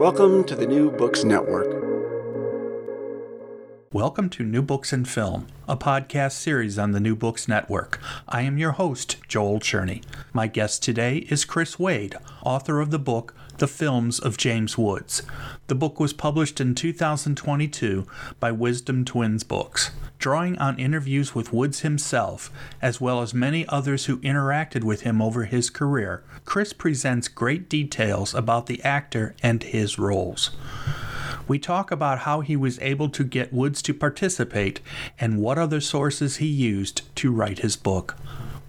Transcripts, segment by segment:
Welcome to the New Books Network. Welcome to New Books and Film, a podcast series on the New Books Network. I am your host, Joel Cherney. My guest today is Chris Wade, author of the book The Films of James Woods. The book was published in 2022 by Wisdom Twins Books drawing on interviews with Woods himself, as well as many others who interacted with him over his career, Chris presents great details about the actor and his roles. We talk about how he was able to get Woods to participate and what other sources he used to write his book.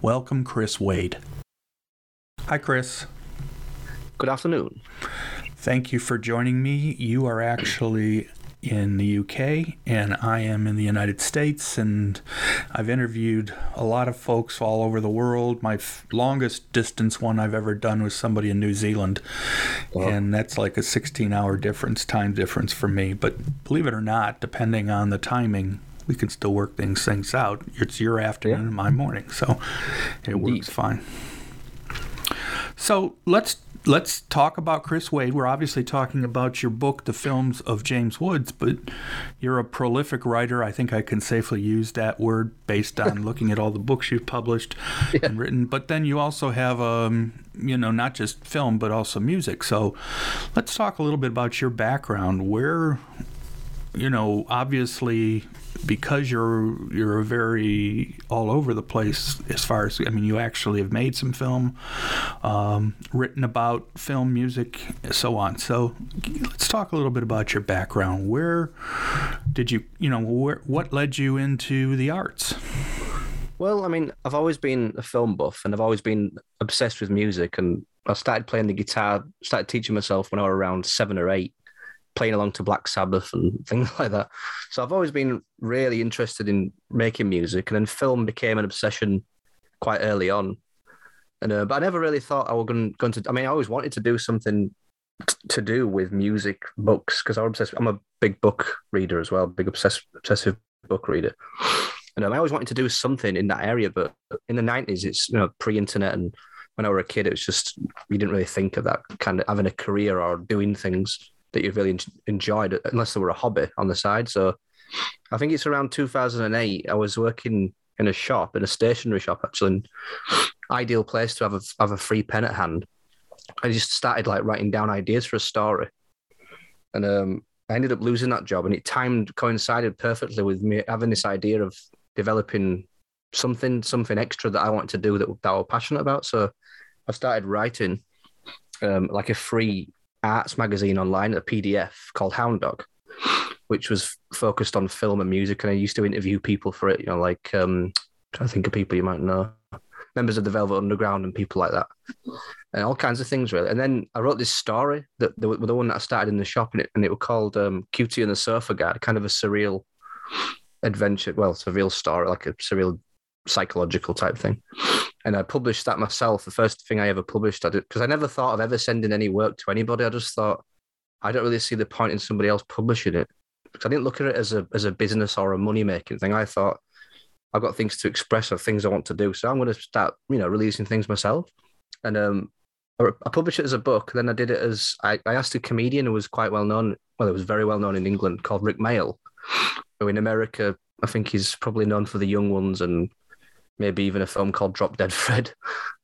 Welcome, Chris Wade. Hi, Chris. Good afternoon. Thank you for joining me. You are actually in the UK and I am in the United States and I've interviewed a lot of folks all over the world. My f- longest distance one I've ever done was somebody in New Zealand and that's like a 16 hour difference time difference for me, but believe it or not, depending on the timing we can still work things things out. It's your afternoon yeah. and my morning, so it Indeed. works fine. So let's let's talk about Chris Wade. We're obviously talking about your book, The Films of James Woods, but you're a prolific writer. I think I can safely use that word based on looking at all the books you've published yeah. and written. But then you also have, um, you know, not just film, but also music. So let's talk a little bit about your background. Where, you know, obviously because you're you're very all over the place as far as I mean you actually have made some film, um, written about film, music, so on. So let's talk a little bit about your background. Where did you you know where what led you into the arts? Well, I mean, I've always been a film buff, and I've always been obsessed with music. And I started playing the guitar, started teaching myself when I was around seven or eight playing along to Black Sabbath and things like that. So I've always been really interested in making music, and then film became an obsession quite early on. And uh, but I never really thought I was going, going to. I mean, I always wanted to do something t- to do with music books because I'm obsessed. I'm a big book reader as well, big obsessive obsessive book reader. And um, I always wanted to do something in that area, but in the '90s, it's you know pre-internet and when I was a kid, it was just you didn't really think of that kind of having a career or doing things that you've really enjoyed, unless there were a hobby on the side. So I think it's around 2008. I was working in a shop, in a stationery shop, actually. An ideal place to have a, have a free pen at hand. I just started like writing down ideas for a story. And um, I ended up losing that job, and it timed coincided perfectly with me having this idea of developing something, something extra that I wanted to do that, that I was passionate about. So I started writing um, like a free arts magazine online, a PDF called Hound Dog, which was focused on film and music. And I used to interview people for it, you know, like um, to think of people you might know, members of the Velvet Underground and people like that, and all kinds of things really. And then I wrote this story that the, the one that I started in the shop, and it, and it was called um, Cutey and the Sofaguard, kind of a surreal adventure. Well, it's a real story, like a surreal psychological type thing. And I published that myself. The first thing I ever published, I did because I never thought of ever sending any work to anybody. I just thought I don't really see the point in somebody else publishing it because I didn't look at it as a as a business or a money making thing. I thought I've got things to express or things I want to do, so I'm going to start you know releasing things myself. And um, I published it as a book. Then I did it as I, I asked a comedian who was quite well known. Well, it was very well known in England called Rik Mayall, who in America I think he's probably known for the young ones and maybe even a film called Drop Dead Fred.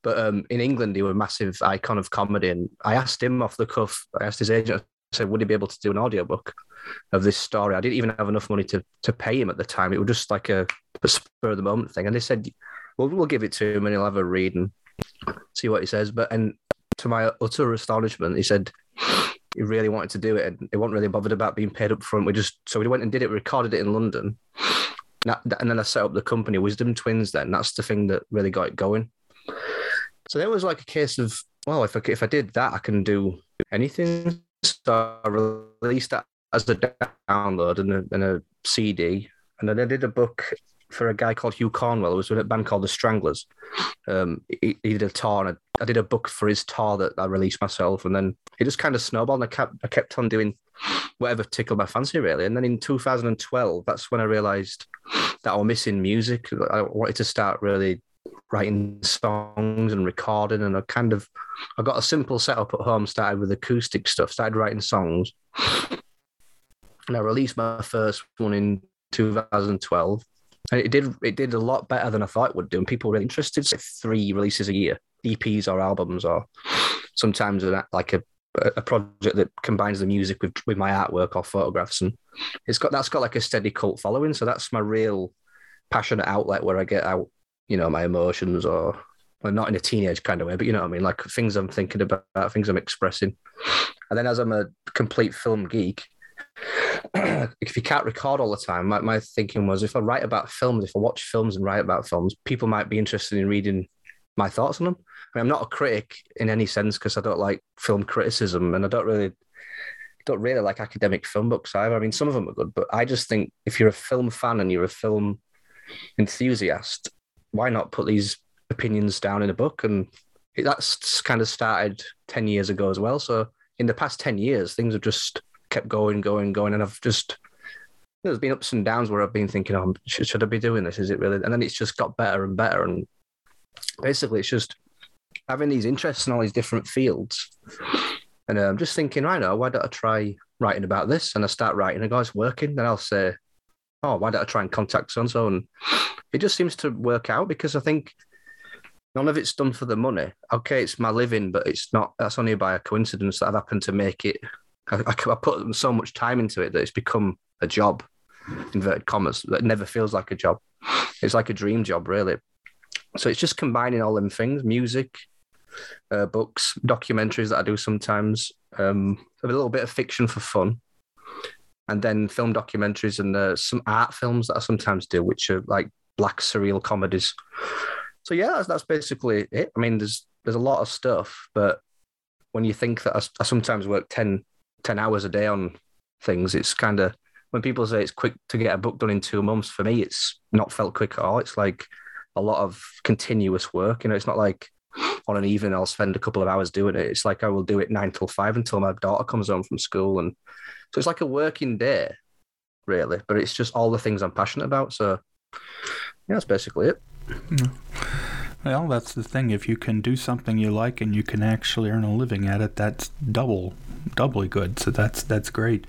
But um, in England, he was a massive icon of comedy. And I asked him off the cuff, I asked his agent, I said, would he be able to do an audiobook of this story? I didn't even have enough money to, to pay him at the time. It was just like a, a spur of the moment thing. And they said, well, we'll give it to him and he'll have a read and see what he says. But, and to my utter astonishment, he said, he really wanted to do it and he wasn't really bothered about being paid up front. We just, so we went and did it, we recorded it in London and then I set up the company Wisdom Twins. Then that's the thing that really got it going. So there was like a case of well, if I if I did that, I can do anything. So I released that as a download and a, and a CD, and then I did a book for a guy called Hugh Cornwell. It was with a band called the Stranglers. Um, he, he, did a tour, and I, I, did a book for his tour that I released myself, and then it just kind of snowballed. And I kept I kept on doing whatever tickled my fancy really. And then in 2012, that's when I realised that I was missing music. I wanted to start really writing songs and recording, and I kind of I got a simple setup at home. Started with acoustic stuff. Started writing songs, and I released my first one in 2012. And it did it did a lot better than I thought it would do, and people were really interested. So three releases a year, EPs or albums, or sometimes like a a project that combines the music with with my artwork or photographs, and it's got that's got like a steady cult following. So that's my real passionate outlet where I get out, you know, my emotions or well, not in a teenage kind of way, but you know what I mean, like things I'm thinking about, things I'm expressing. And then as I'm a complete film geek, if you can't record all the time, my, my thinking was if I write about films, if I watch films and write about films, people might be interested in reading my thoughts on them. I I'm not a critic in any sense because I don't like film criticism and I don't really don't really like academic film books either. I mean, some of them are good, but I just think if you're a film fan and you're a film enthusiast, why not put these opinions down in a book? And that's kind of started 10 years ago as well. So in the past 10 years, things have just kept going, going, going. And I've just, there's been ups and downs where I've been thinking, oh, should, should I be doing this? Is it really? And then it's just got better and better. And basically, it's just having these interests in all these different fields. And I'm um, just thinking, right now, why don't I try writing about this? And I start writing, and guy's working. Then I'll say, oh, why don't I try and contact so and so? And it just seems to work out because I think none of it's done for the money. Okay, it's my living, but it's not. That's only by a coincidence that I've happened to make it. I, I, I put so much time into it that it's become a job, inverted commas, that never feels like a job. It's like a dream job, really. So it's just combining all them things: music, uh, books, documentaries that I do sometimes, um, a little bit of fiction for fun, and then film documentaries and uh, some art films that I sometimes do, which are like black surreal comedies. So yeah, that's, that's basically it. I mean, there's there's a lot of stuff, but when you think that I, I sometimes work 10, 10 hours a day on things, it's kind of when people say it's quick to get a book done in two months. For me, it's not felt quick at all. It's like a lot of continuous work. You know, it's not like on an evening I'll spend a couple of hours doing it. It's like I will do it nine till five until my daughter comes home from school, and so it's like a working day, really. But it's just all the things I'm passionate about. So yeah, that's basically it. Mm. Well, that's the thing. If you can do something you like and you can actually earn a living at it, that's double, doubly good. So that's that's great.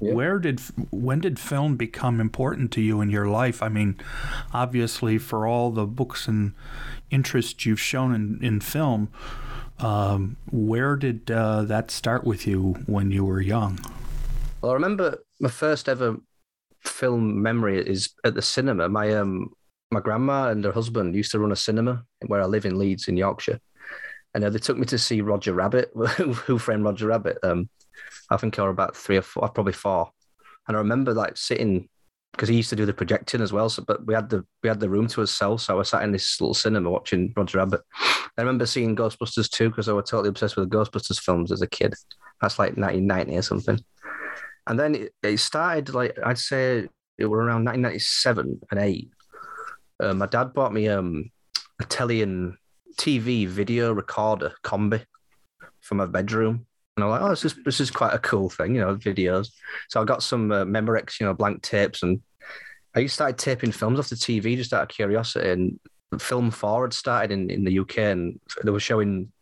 Yeah. Where did when did film become important to you in your life? I mean, obviously, for all the books and interest you've shown in in film, um, where did uh, that start with you when you were young? Well, I remember my first ever film memory is at the cinema. My um my grandma and her husband used to run a cinema where I live in Leeds in Yorkshire, and uh, they took me to see Roger Rabbit. Who Framed Roger Rabbit? Um, I think I was about three or four, probably four, and I remember like sitting because he used to do the projecting as well. So, but we had the we had the room to ourselves, so I was sat in this little cinema watching Roger Rabbit. I remember seeing Ghostbusters too because I was totally obsessed with the Ghostbusters films as a kid. That's like 1990 or something. And then it, it started like I'd say it were around 1997 and eight uh, my dad bought me um, and TV video recorder combi for my bedroom. And I'm like, oh, this is this is quite a cool thing, you know, videos. So I got some uh, Memorex, you know, blank tapes, and I just started taping films off the TV just out of curiosity. And Film Four had started in, in the UK, and they were showing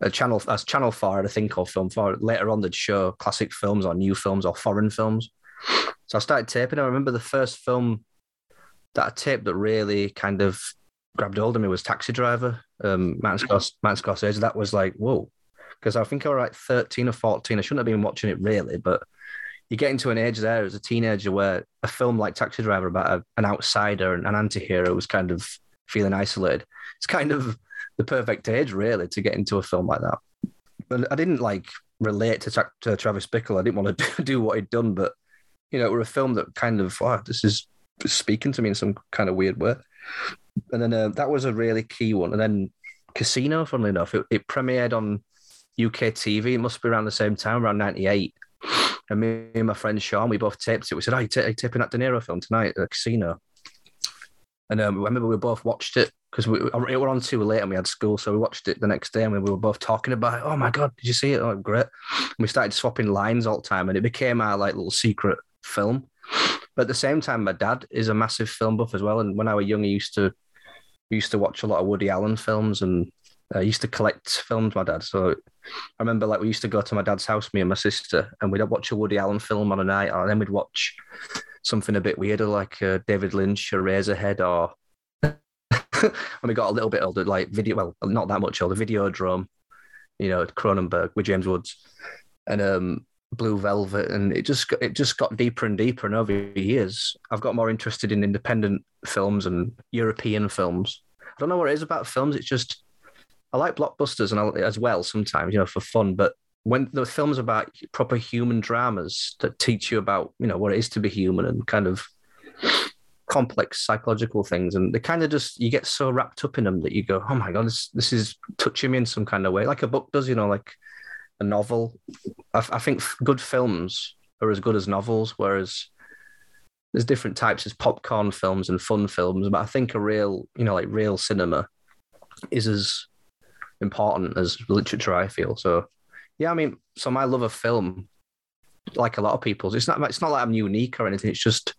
a channel as Channel Four had a thing called Film Four. Later on, they'd show classic films or new films or foreign films. So I started taping. I remember the first film that I taped that really kind of grabbed hold of me was Taxi Driver, um, Martin, Scors- Martin Scorsese. That was like, whoa. Because I think I was like 13 or 14. I shouldn't have been watching it really, but you get into an age there as a teenager where a film like Taxi Driver about a, an outsider and an anti hero was kind of feeling isolated. It's kind of the perfect age, really, to get into a film like that. But I didn't like relate to, to Travis Bickle. I didn't want to do what he'd done, but you know, it were a film that kind of, wow, this is speaking to me in some kind of weird way. And then uh, that was a really key one. And then Casino, funnily enough, it, it premiered on UK TV. It must be around the same time, around 98. And me and my friend Sean, we both taped it. We said, Oh, you t- taping that De Niro film tonight at Casino. And um, I remember we both watched it because we, it were on too late and we had school. So we watched it the next day and we were both talking about it. Oh my God, did you see it? Oh, great. And we started swapping lines all the time and it became our like little secret film. But at the same time, my dad is a massive film buff as well. And when I was young, he used to used to watch a lot of Woody Allen films and I uh, used to collect films, my dad. So I remember like we used to go to my dad's house, me and my sister, and we'd watch a Woody Allen film on a night, and then we'd watch something a bit weirder like uh, David Lynch or Eraserhead or when we got a little bit older, like video, well, not that much older, Videodrome, you know, Cronenberg with James Woods, and um, Blue Velvet, and it just it just got deeper and deeper. And over the years, I've got more interested in independent films and European films. I don't know what it is about films. It's just I like blockbusters and I, as well sometimes, you know, for fun. But when the films about proper human dramas that teach you about, you know, what it is to be human and kind of complex psychological things, and they kind of just you get so wrapped up in them that you go, oh my god, this this is touching me in some kind of way, like a book does, you know, like a novel. I, I think good films are as good as novels, whereas there's different types. There's popcorn films and fun films, but I think a real, you know, like real cinema is as important as literature. I feel so. Yeah, I mean, so my love of film, like a lot of people's, it's not. It's not like I'm unique or anything. It's just,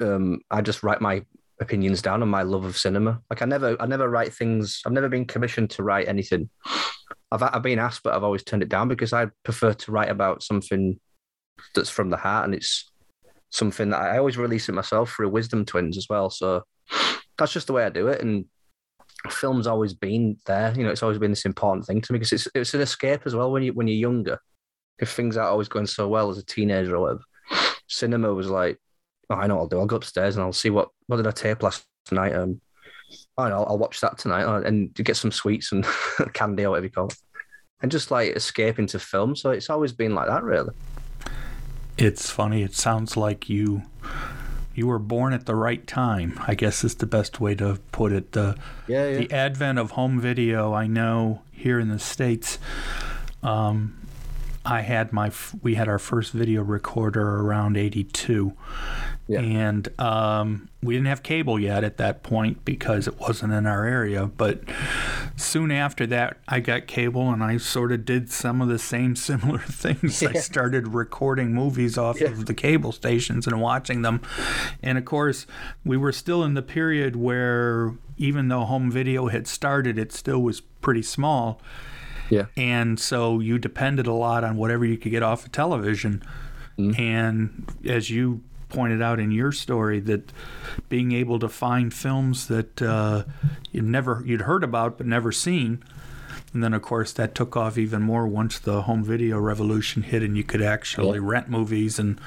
um, I just write my opinions down on my love of cinema. Like I never, I never write things. I've never been commissioned to write anything. I've I've been asked, but I've always turned it down because I prefer to write about something that's from the heart and it's something that I always release it myself through Wisdom Twins as well. So that's just the way I do it. And film's always been there. You know, it's always been this important thing to me because it's it's an escape as well when you when you're younger. If things aren't always going so well as a teenager or whatever, cinema was like, oh, I know I'll do. I'll go upstairs and I'll see what what did I tape last night. Um, oh, I'll, I'll watch that tonight uh, and get some sweets and candy or whatever you call it, and just like escape into film. So it's always been like that, really. It's funny. It sounds like you you were born at the right time. I guess is the best way to put it. The yeah, yeah. the advent of home video. I know here in the states. Um, I had my we had our first video recorder around 82 yeah. and um, we didn't have cable yet at that point because it wasn't in our area but soon after that I got cable and I sort of did some of the same similar things yeah. I started recording movies off yeah. of the cable stations and watching them and of course we were still in the period where even though home video had started it still was pretty small yeah. And so you depended a lot on whatever you could get off of television. Mm-hmm. And as you pointed out in your story, that being able to find films that uh, you never you'd heard about but never seen. And then, of course, that took off even more once the home video revolution hit, and you could actually yeah. rent movies. And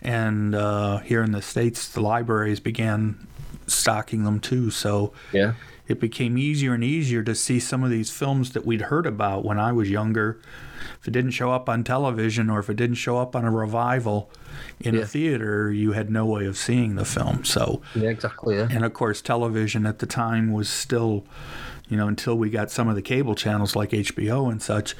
and uh, here in the states, the libraries began stocking them too. So yeah, it became easier and easier to see some of these films that we'd heard about when I was younger. If it didn't show up on television or if it didn't show up on a revival in yeah. a theater, you had no way of seeing the film. So yeah, exactly. Yeah. And of course, television at the time was still, you know, until we got some of the cable channels like HBO and such,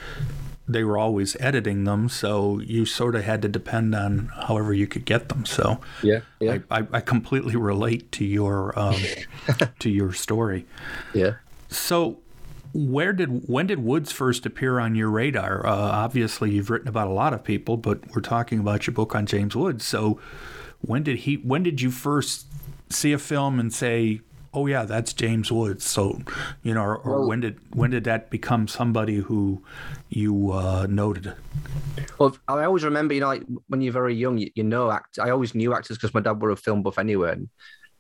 they were always editing them, so you sort of had to depend on however you could get them. So yeah, yeah. I, I, I completely relate to your um, to your story. Yeah. So where did when did Woods first appear on your radar? Uh, obviously, you've written about a lot of people, but we're talking about your book on James Woods. So when did he? When did you first see a film and say, "Oh yeah, that's James Woods"? So you know, or, or Well- when did when did that become somebody who you uh, noted? Well, I always remember, you know, like when you're very young, you, you know, act. I always knew actors because my dad were a film buff anyway, and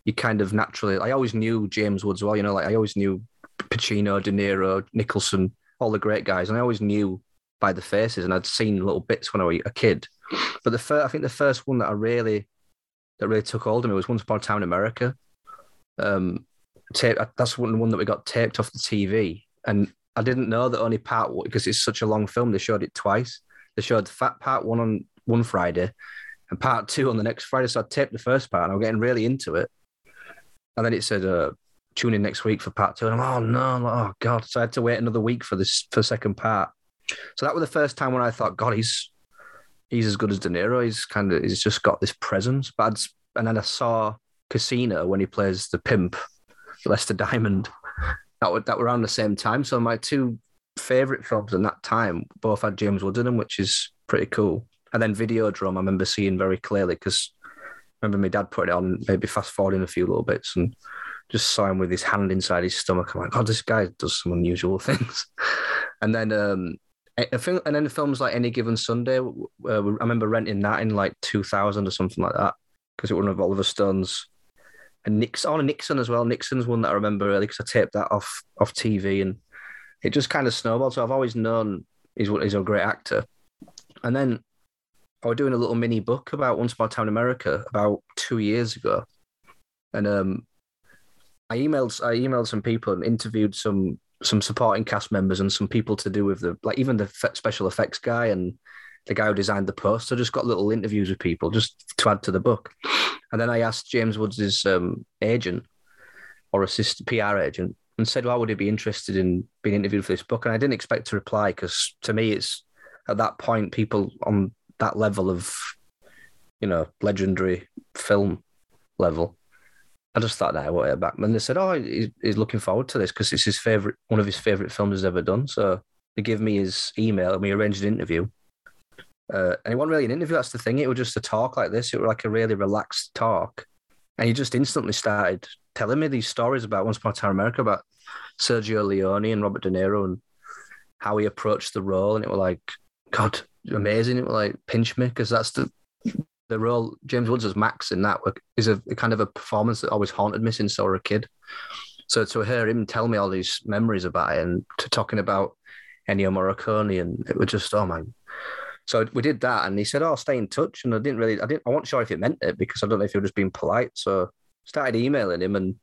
you kind of naturally. I always knew James Woods well. You know, like I always knew Pacino, De Niro, Nicholson, all the great guys, and I always knew by the faces, and I'd seen little bits when I was a kid. But the first, I think the first one that I really that really took hold of me was Once Upon a Time in America. Um, tape, that's one one that we got taped off the TV, and I didn't know that only part because it's such a long film. They showed it twice. They showed fat part one on one Friday, and part two on the next Friday. So I taped the first part, and I was getting really into it. And then it said, uh, "Tune in next week for part two. And I'm, oh no, oh god! So I had to wait another week for this for second part. So that was the first time when I thought, God, he's he's as good as De Niro. He's kind of he's just got this presence. But I'd, and then I saw Casino when he plays the pimp, Lester Diamond. That were that were around the same time. So my two favorite films in that time both had James Woods in them, which is pretty cool. And then Videodrome, I remember seeing very clearly because remember my dad put it on, maybe fast forwarding a few little bits, and just saw him with his hand inside his stomach. I'm like, God, this guy does some unusual things. and then um, I think, and then the films like Any Given Sunday, uh, I remember renting that in like 2000 or something like that because it was one of Oliver Stone's and Nixon, oh, Nixon as well. Nixon's one that I remember early because I taped that off off TV, and it just kind of snowballed. So I've always known he's he's a great actor. And then I was doing a little mini book about Once Upon a Time in America about two years ago, and um, I emailed I emailed some people and interviewed some some supporting cast members and some people to do with the like even the special effects guy and the guy who designed the poster. Just got little interviews with people just to add to the book. And then I asked James Woods' um, agent or assistant PR agent and said, "Why would he be interested in being interviewed for this book?" And I didn't expect to reply because to me, it's at that point people on that level of you know legendary film level. I just thought that I wanted it back. And they said, "Oh, he's, he's looking forward to this because it's his favorite, one of his favorite films he's ever done." So they give me his email and we arranged an interview. Uh, and it wasn't really an interview. That's the thing. It was just a talk like this. It was like a really relaxed talk, and he just instantly started telling me these stories about Once Upon a Time America, about Sergio Leone and Robert De Niro, and how he approached the role. And it was like, God, amazing. It was like pinch me because that's the the role James Woods as Max in that is a, a kind of a performance that always haunted me since I was a kid. So to hear him tell me all these memories about it and to talking about Ennio Morricone and it was just oh my. So we did that and he said, "Oh, stay in touch." And I didn't really, I didn't, I wasn't sure if he meant it because I don't know if he was just being polite. So started emailing him and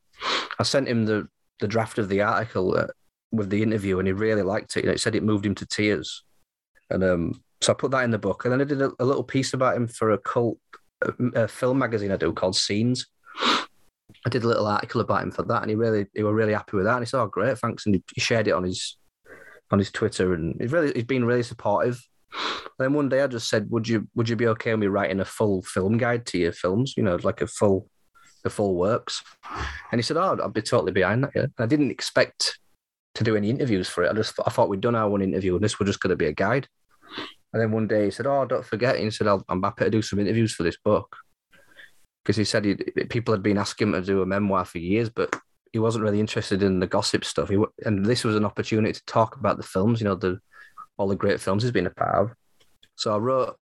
I sent him the the draft of the article uh, with the interview and he really liked it. You know, it said it moved him to tears, and um, so I put that in the book. And then I did a, a little piece about him for a cult a, a film magazine I do called Scenes. I did a little article about him for that, and he really he were really happy with that. And he said, "Oh, great, thanks," and he, he shared it on his on his Twitter, and he's really he's been really supportive. Then one day I just said, "Would you would you be okay with me writing a full film guide to your films? You know, like a full the full works?" And he said, "Oh, I'd be totally behind that." Yeah, and I didn't expect to do any interviews for it. I just I thought we'd done our one interview, and this was just going to be a guide. And then one day he said, "Oh, don't forget," he said, "I'm happy to do some interviews for this book." Because he said he, people had been asking him to do a memoir for years, but he wasn't really interested in the gossip stuff. He and this was an opportunity to talk about the films, you know, the all the great films he's been a part of. So I wrote,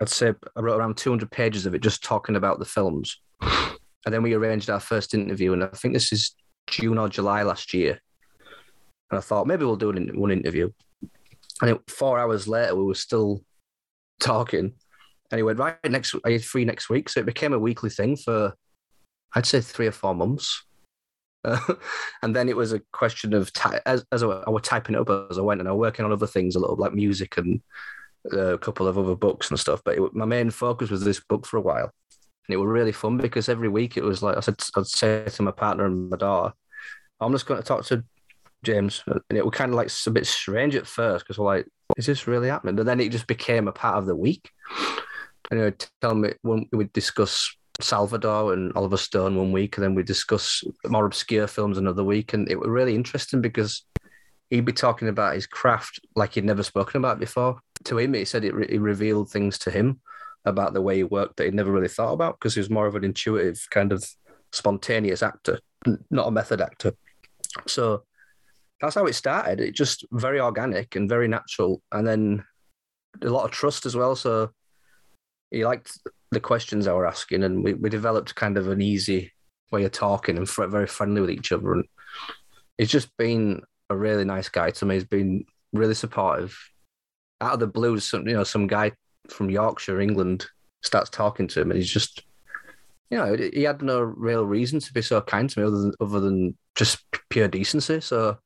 I'd say I wrote around 200 pages of it just talking about the films. And then we arranged our first interview, and I think this is June or July last year. And I thought maybe we'll do an, one interview. And it, four hours later, we were still talking. And he went, right, next, are you free next week? So it became a weekly thing for, I'd say, three or four months. Uh, and then it was a question of, ty- as, as I, I was typing it up as I went, and I was working on other things, a little like music and uh, a couple of other books and stuff. But it, my main focus was this book for a while. And it was really fun because every week it was like, I said, I'd say to my partner and my daughter, I'm just going to talk to James, and it was kind of like a bit strange at first because we're like, is this really happening? But then it just became a part of the week. And he would tell me when we'd discuss Salvador and Oliver Stone one week, and then we'd discuss more obscure films another week. And it was really interesting because he'd be talking about his craft like he'd never spoken about before. To him, he said it, re- it revealed things to him about the way he worked that he'd never really thought about because he was more of an intuitive kind of spontaneous actor, not a method actor. So that's how it started. It just very organic and very natural, and then a lot of trust as well. So he liked the questions I were asking, and we, we developed kind of an easy way of talking and very friendly with each other. And he's just been a really nice guy to me. He's been really supportive. Out of the blue, some you know, some guy from Yorkshire, England, starts talking to him, and he's just, you know, he had no real reason to be so kind to me other than other than just pure decency. So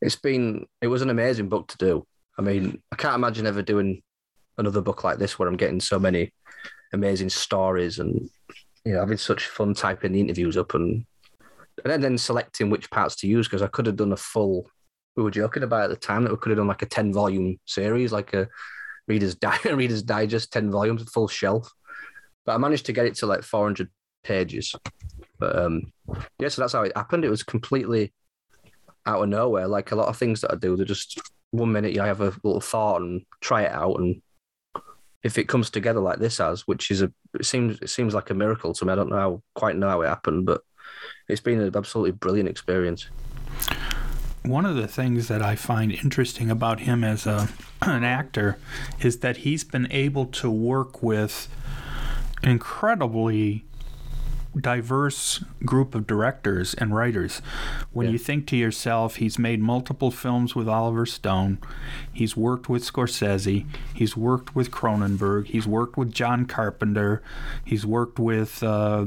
it's been it was an amazing book to do. I mean, I can't imagine ever doing another book like this where I'm getting so many amazing stories and you know having such fun typing the interviews up and and then selecting which parts to use because I could have done a full. We were joking about at the time that we could have done like a ten volume series, like a Reader's Di- Reader's Digest, ten volumes, full shelf. But I managed to get it to like 400 pages. But um, yeah, so that's how it happened. It was completely out of nowhere. Like a lot of things that I do, they're just one minute I have a little thought and try it out, and if it comes together like this has, which is a it seems it seems like a miracle to me. I don't know how, quite know how it happened, but it's been an absolutely brilliant experience. One of the things that I find interesting about him as a an actor is that he's been able to work with incredibly diverse group of directors and writers. When Yeah. you think to yourself, he's made multiple films with Oliver Stone, he's worked with Scorsese, he's worked with Cronenberg, he's worked with John Carpenter, he's worked with uh,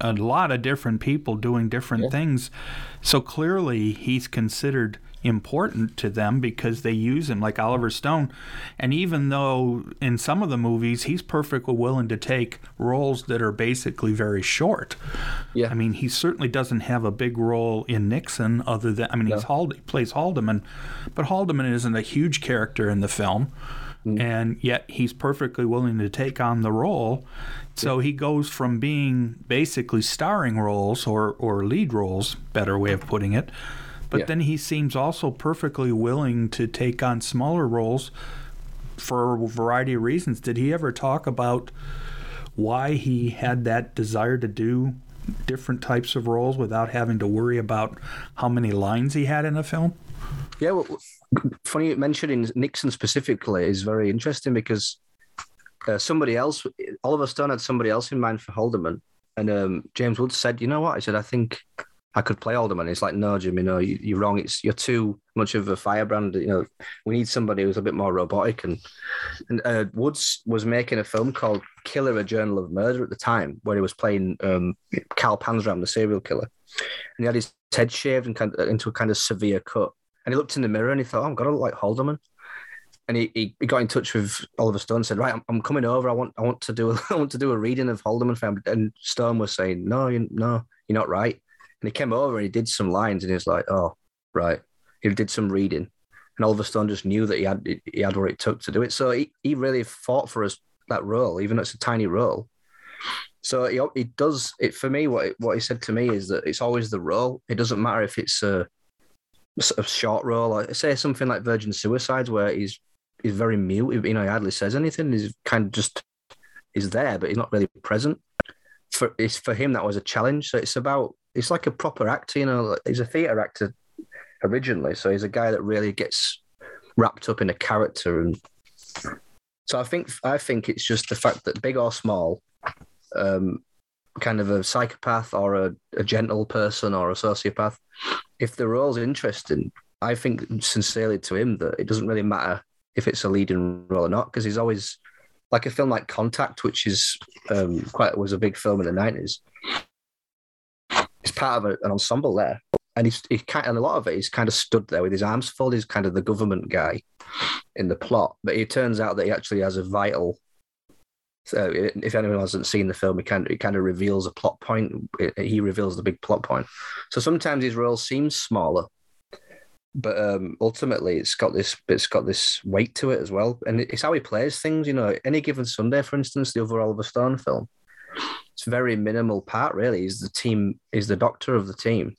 a lot of different people doing different things. So clearly, he's considered important to them because they use him like Oliver Stone. And even though in some of the movies he's perfectly willing to take roles that are basically very short. Yeah. I mean, he certainly doesn't have a big role in Nixon other than I mean, he's Hald- he plays Haldeman, but Haldeman isn't a huge character in the film. Mm. And yet he's perfectly willing to take on the role. So he goes from being basically starring roles or, or lead roles, better way of putting it, but Yeah. then he seems also perfectly willing to take on smaller roles for a variety of reasons. Did he ever talk about why he had that desire to do different types of roles without having to worry about how many lines he had in a film? Yeah, well, funny mentioning Nixon specifically is very interesting because uh, somebody else, Oliver Stone had somebody else in mind for Haldeman, and um, James Woods said, "You know what?" I said, "I think I could play Haldeman." It's like, "No, Jimmy, no, you, you're wrong. It's you're too much of a firebrand. You know, we need somebody who's a bit more robotic." And and uh, Woods was making a film called Killer: A Journal of Murder at the time, where he was playing um, Carl Panzram, the serial killer, and he had his head shaved and kind of, into a kind of severe cut. And he looked in the mirror and he thought, oh, I'm to look like Haldeman. And he, he, he got in touch with Oliver Stone and said, right, I'm, I'm coming over. I want I want to do a, I want to do a reading of Haldeman. And Stone was saying, no, you, no, you're not right. And he came over and he did some lines and he was like, oh, right. He did some reading. And Oliver Stone just knew that he had he had what it took to do it. So he, he really fought for us that role, even though it's a tiny role. So he, he does it for me. What what he said to me is that it's always the role. It doesn't matter if it's a, a short role, like say something like Virgin Suicides, where he's he's very mute. You know, he hardly says anything. He's kind of just is there, but he's not really present. For it's for him that was a challenge. So it's about it's like a proper actor. You know, he's a theatre actor originally, so he's a guy that really gets wrapped up in a character and. So I think I think it's just the fact that big or small, um, kind of a psychopath or a, a gentle person or a sociopath, if the role's interesting, I think sincerely to him that it doesn't really matter if it's a leading role or not because he's always like a film like Contact, which is um, quite was a big film in the nineties. Part of a, an ensemble there, and he's he kind and a lot of it he's kind of stood there with his arms folded. He's kind of the government guy in the plot, but it turns out that he actually has a vital. So if anyone hasn't seen the film, it kind of, it kind of reveals a plot point. He reveals the big plot point. So sometimes his role seems smaller, but um, ultimately it's got this it's got this weight to it as well, and it's how he plays things. You know, any given Sunday, for instance, the other Oliver Stone film, it's very minimal part really. He's the team, he's the doctor of the team,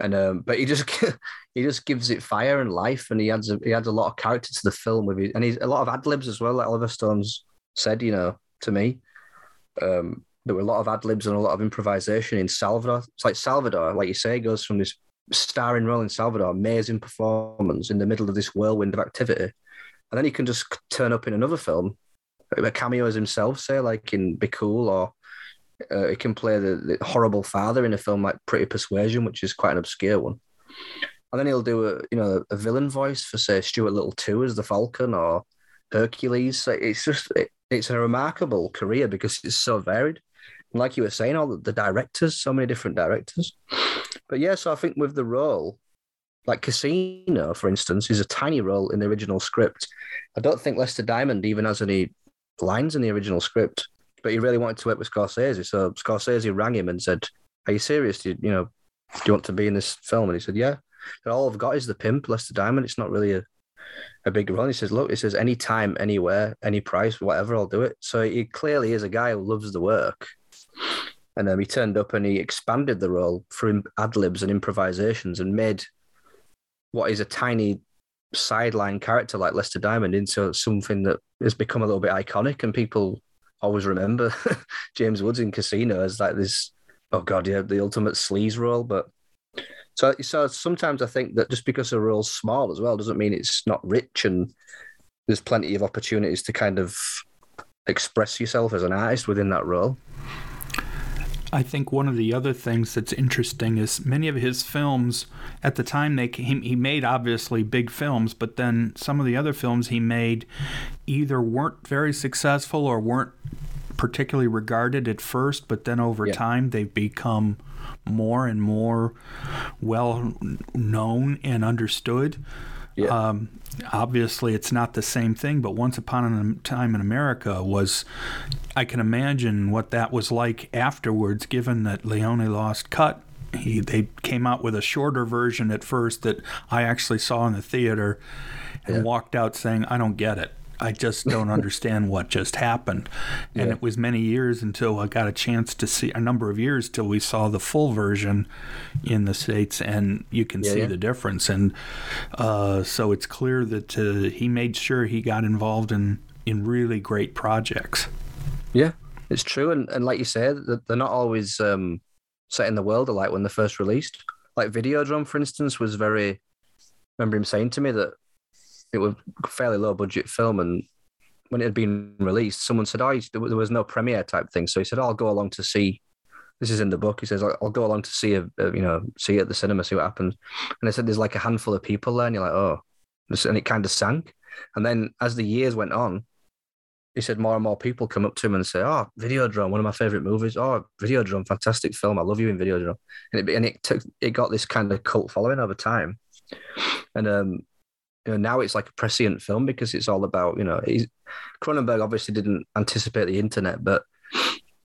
and um, but he just he just gives it fire and life, and he adds a, he adds a lot of character to the film with it, and he's a lot of ad libs as well. Like Oliver Stone's said, you know, to me, um, there were a lot of ad libs and a lot of improvisation in Salvador. It's like Salvador, like you say, goes from this starring role in Salvador, amazing performance in the middle of this whirlwind of activity, and then he can just turn up in another film, a cameo as himself, say like in Be Cool, or uh, he can play the, the horrible father in a film like Pretty Persuasion, which is quite an obscure one. And then he'll do a you know a villain voice for say Stuart Little two as the Falcon or Hercules. So it's just it, it's a remarkable career because it's so varied. And like you were saying, all the, the directors, so many different directors. But yeah, so I think with the role, like Casino, for instance, is a tiny role in the original script. I don't think Lester Diamond even has any lines in the original script, but he really wanted to work with Scorsese. So Scorsese rang him and said, "Are you serious? Do you, you know, do you want to be in this film?" And he said, "Yeah." And all I've got is the pimp, Lester Diamond. It's not really a a big role. He says, "Look, he says any time, anywhere, any price, whatever, I'll do it." So he clearly is a guy who loves the work. And um, he turned up and he expanded the role through ad libs and improvisations and made what is a tiny sideline character like Lester Diamond into something that has become a little bit iconic and people always remember James Woods in Casino as like this oh god yeah the ultimate sleaze role but so so sometimes I think that just because a role's small as well doesn't mean it's not rich and there's plenty of opportunities to kind of express yourself as an artist within that role. I think one of the other things that's interesting is many of his films at the time they he, he made obviously big films, but then some of the other films he made either weren't very successful or weren't particularly regarded at first, but then over yeah. time they've become more and more well known and understood. Yeah. Um, obviously, it's not the same thing, but Once Upon a Time in America was. I can imagine what that was like afterwards, given that Leone lost cut. He, they came out with a shorter version at first that I actually saw in the theater and yeah. walked out saying, I don't get it. I just don't understand what just happened. And yeah. it was many years until I got a chance to see a number of years till we saw the full version in the states, and you can yeah, see yeah. the difference. And uh, so it's clear that uh, he made sure he got involved in in really great projects. Yeah, it's true, and and like you said, they're not always um, in the world alight when they're first released. Like Videodrome, for instance, was very. remember him saying to me that it was a fairly low budget film, and when it had been released, someone said, "Oh, there was no premiere type thing." So he said, oh, "I'll go along to see." This is in the book. He says, "I'll go along to see a, a you know see it at the cinema, see what happens." And they said, "There's like a handful of people there," and you're like, "Oh," and it kind of sank. And then as the years went on, he said more and more people come up to him and say, "Oh, Videodrome, one of my favorite movies. Oh, Videodrome, fantastic film. I love you in Videodrome." And it and it took it got this kind of cult following over time. And um, you know, now it's like a prescient film because it's all about you know Cronenberg obviously didn't anticipate the internet, but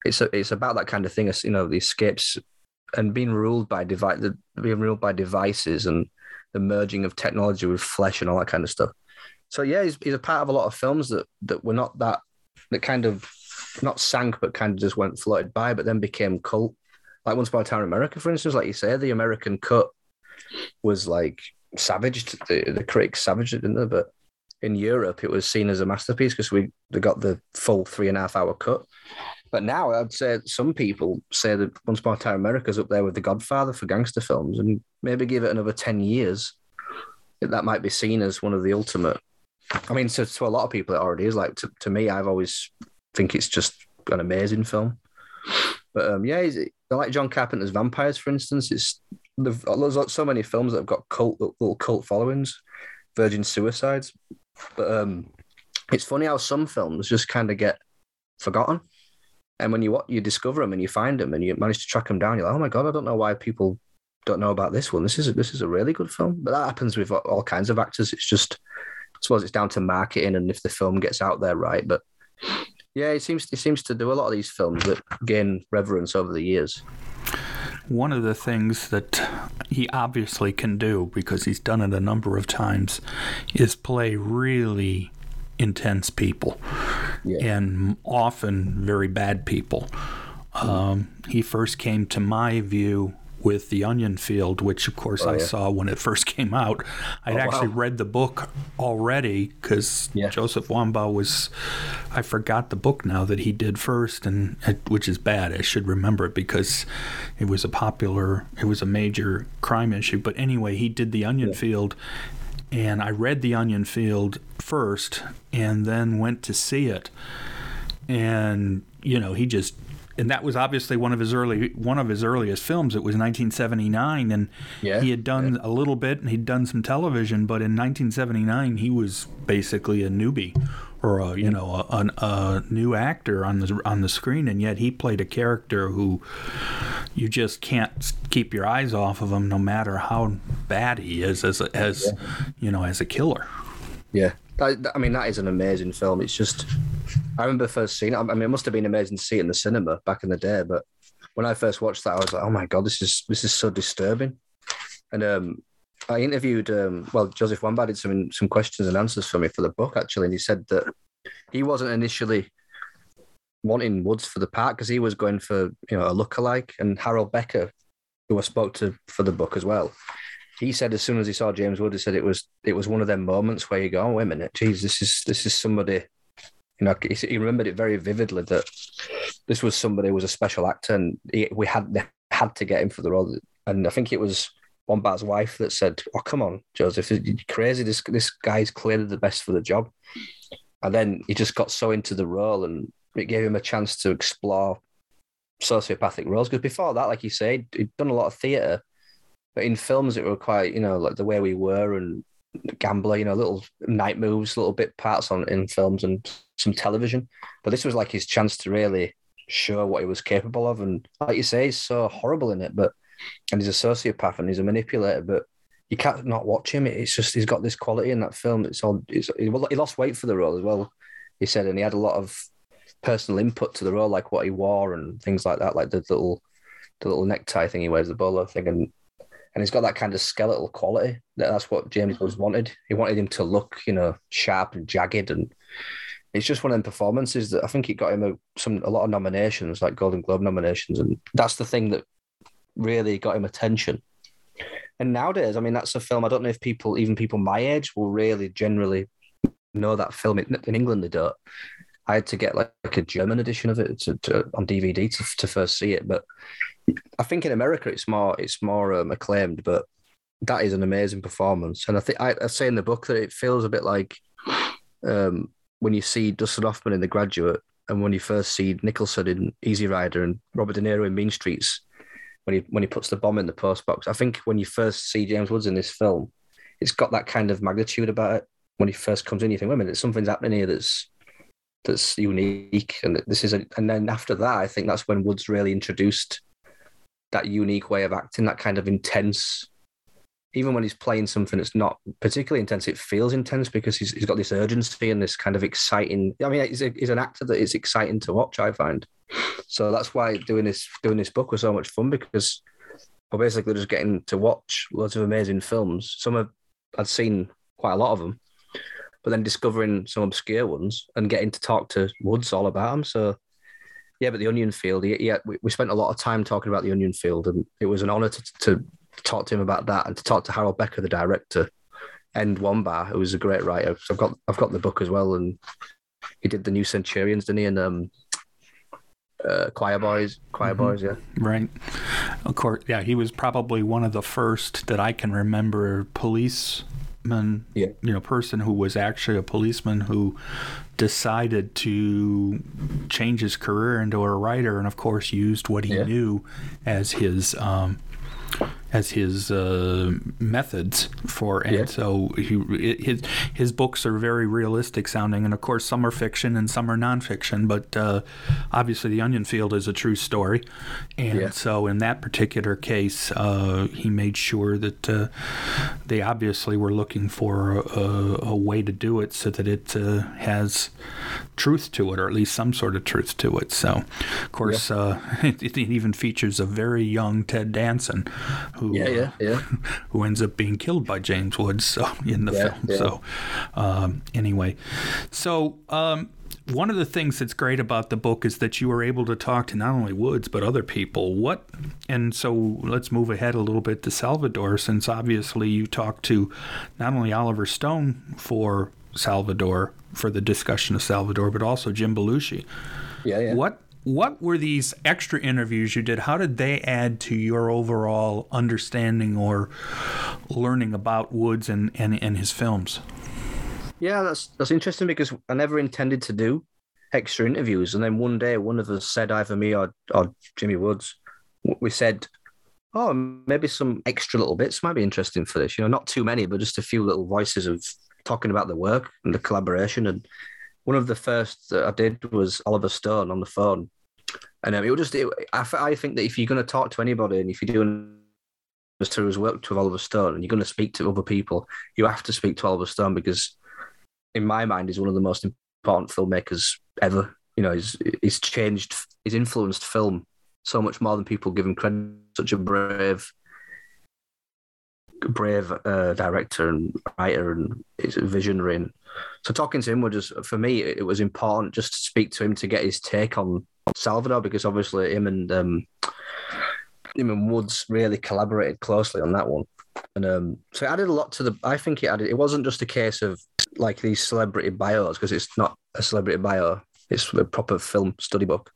it's a, it's about that kind of thing. You know, the escapes and being ruled by device, being ruled by devices and the merging of technology with flesh and all that kind of stuff. So yeah, he's, he's a part of a lot of films that that were not that that kind of not sank, but kind of just went floated by, but then became cult. Like Once Upon a Time in America, for instance, like you say, the American cut was like savaged. The, the critics savaged it, didn't they? But in Europe, it was seen as a masterpiece because we they got the full three and a half hour cut. But now I'd say some people say that Once Upon a Time America's up there with The Godfather for gangster films, and maybe give it another ten years, that might be seen as one of the ultimate. I mean, to, to a lot of people, it already is. Like to, to me, I've always think it's just an amazing film. But um, yeah, like John Carpenter's Vampires, for instance. It's there's so many films that have got cult little cult followings, Virgin Suicides, but um, it's funny how some films just kind of get forgotten, and when you you discover them and you find them and you manage to track them down, you're like, oh my god, I don't know why people don't know about this one. This is a, this is a really good film, but that happens with all kinds of actors. It's just, I suppose it's down to marketing and if the film gets out there right, but. Yeah, it seems it seems to do a lot of these films that gain reverence over the years. One of the things that he obviously can do because he's done it a number of times is play really intense people Yeah. and often very bad people. Um, he first came to my view with The Onion Field, which of course Oh, I yeah. saw when it first came out. I'd Oh, actually wow. read the book already because Yeah. Joseph Wambaugh was, I forgot the book now that he did first, and which is bad. I should remember it because it was a popular, it was a major crime issue. But anyway, he did The Onion Field, and I read The Onion Field first, and then went to see it, and you know he just. And that was obviously one of his early one of his earliest films. It was 1979, and Yeah, he had done a little bit, and he'd done some television. But in 1979, he was basically a newbie, or a you know a, a, a new actor on the on the screen, and yet he played a character who you just can't keep your eyes off of him, no matter how bad he is as a, as you know as a killer. Yeah, that, I mean that is an amazing film. It's just, I remember first seeing it. I mean, it must have been amazing to see it in the cinema back in the day. But when I first watched that, I was like, oh my god, this is this is so disturbing. And um, I interviewed, um, well, Joseph Wambaugh did some some questions and answers for me for the book actually, and he said that he wasn't initially wanting Woods for the part because he was going for you know a lookalike, and Harold Becker, who I spoke to for the book as well he said as soon as he saw James Wood, he said it was it was one of them moments where you go, oh wait a minute, geez, this is this is somebody. You know, he, he remembered it very vividly that this was somebody who was a special actor, and he, we had had to get him for the role. And I think it was Wambaugh's wife that said, "Oh, come on, Joseph, you're crazy. This this guy's clearly the best for the job." And then he just got so into the role, and it gave him a chance to explore sociopathic roles. Because before that, like you said, he'd done a lot of theatre, but in films it were quite, you know, like the way we were and gambler, you know, little night moves, little bit parts on in films and some television. But this was like his chance to really show what he was capable of. And like you say, he's so horrible in it, but and he's a sociopath and he's a manipulator, but you can't not watch him. It's just he's got this quality in that film. It's all it's, he lost weight for the role as well. He said, and he had a lot of personal input to the role, like what he wore and things like that, like the little the little necktie thing he wears, the bowler thing, and and he's got that kind of skeletal quality. That's what James mm-hmm. Woods wanted. He wanted him to look, you know, sharp and jagged, and it's just one of the performances that I think it got him a, some a lot of nominations, like Golden Globe nominations, and that's the thing that really got him attention. And nowadays, I mean, that's a film. I don't know if people, even people my age, will really generally know that film. In, in England, they don't. I had to get like, like a German edition of it to, to, on DVD to, to first see it. But I think in America, it's more it's more um, acclaimed. But that is an amazing performance, and I think I, I say in the book that it feels a bit like um, when you see Dustin Hoffman in The Graduate, and when you first see Nicholson in Easy Rider and Robert De Niro in Mean Streets, when he when he puts the bomb in the post box. I think when you first see James Woods in this film, it's got that kind of magnitude about it. When he first comes in, you think, wait a minute, something's happening here that's that's unique, and this is a. And then after that, I think that's when Woods really introduced that unique way of acting, that kind of intense. Even when he's playing something that's not particularly intense, it feels intense because he's, he's got this urgency and this kind of exciting. I mean, he's, a, he's an actor that is exciting to watch. I find, so that's why doing this doing this book was so much fun because we're basically just getting to watch loads of amazing films. Some of I'd seen quite a lot of them, but then discovering some obscure ones and getting to talk to Woods all about them. So yeah, but the Onion Field, yeah, we, we spent a lot of time talking about the Onion Field, and it was an honour to, to talk to him about that and to talk to Harold Becker, the director, and Wambaugh, who was a great writer. So I've got I've got the book as well, and he did the New Centurions, didn't he? And um, uh, Choir Boys, Choir Mhm. Boys, yeah. Right. Of course, yeah, he was probably one of the first that I can remember policeman, Yeah. you know, person who was actually a policeman who decided to change his career into a writer and of course used what he Yeah. knew as his um as his uh, methods for, and Yeah. so he, his his books are very realistic sounding, and of course some are fiction and some are nonfiction. But uh, obviously, The Onion Field is a true story, and Yeah. so in that particular case, uh, he made sure that uh, they obviously were looking for a, a way to do it so that it uh, has truth to it, or at least some sort of truth to it. So, of course, uh, it, it even features a very young Ted Danson, who Yeah, yeah, yeah. who ends up being killed by James Woods so, in the film. So, um, anyway, so um, one of the things that's great about the book is that you were able to talk to not only Woods but other people. What, and so let's move ahead a little bit to Salvador, since obviously you talked to not only Oliver Stone for Salvador for the discussion of Salvador, but also Jim Belushi. Yeah, yeah. What what were these extra interviews you did? How did they add to your overall understanding or learning about Woods and, and, and his films? Yeah, that's that's interesting because I never intended to do extra interviews, and then one day one of us said either me or or Jimmy Woods, we said, "Oh, maybe some extra little bits might be interesting for this." You know, not too many, but just a few little voices of talking about the work and the collaboration. And one of the first that I did was Oliver Stone on the phone, and um, it would just. It, I, I think that if you're going to talk to anybody and if you're doing through his work with Oliver Stone and you're going to speak to other people, you have to speak to Oliver Stone because in my mind, he's one of the most important filmmakers ever. You know, he's he's changed, he's influenced film so much more than people give him credit. Such a brave, brave uh, director and writer, and a visionary. And so talking to him was just for me, it was important just to speak to him to get his take on Salvador because obviously him and um, him and Woods really collaborated closely on that one. And um, so it added a lot to the. I think it added. It wasn't just a case of like these celebrity bios because it's not a celebrity bio. It's a proper film study book.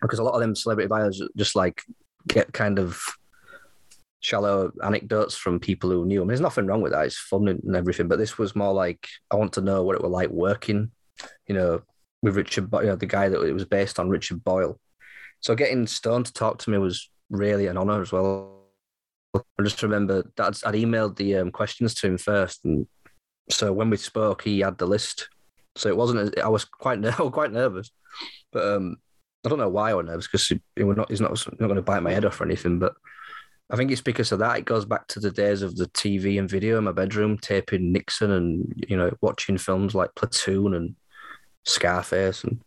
Because a lot of them celebrity bios just like get kind of shallow anecdotes from people who knew him. There's nothing wrong with that. It's fun and everything. But this was more like I want to know what it was like working, you know, with Richard, you know, the guy that it was based on, Richard Boyle. So getting Stone to talk to me was really an honor as well. I just remember that I'd emailed the um, questions to him first, and so when we spoke, he had the list. So it wasn't. I was quite quite nervous, but um, I don't know why I was nervous because he, he not. He's not not going to bite my head off or anything. But I think it's because of that. It goes back to the days of the TV and video in my bedroom, taping Nixon and you know watching films like Platoon and Scarface and.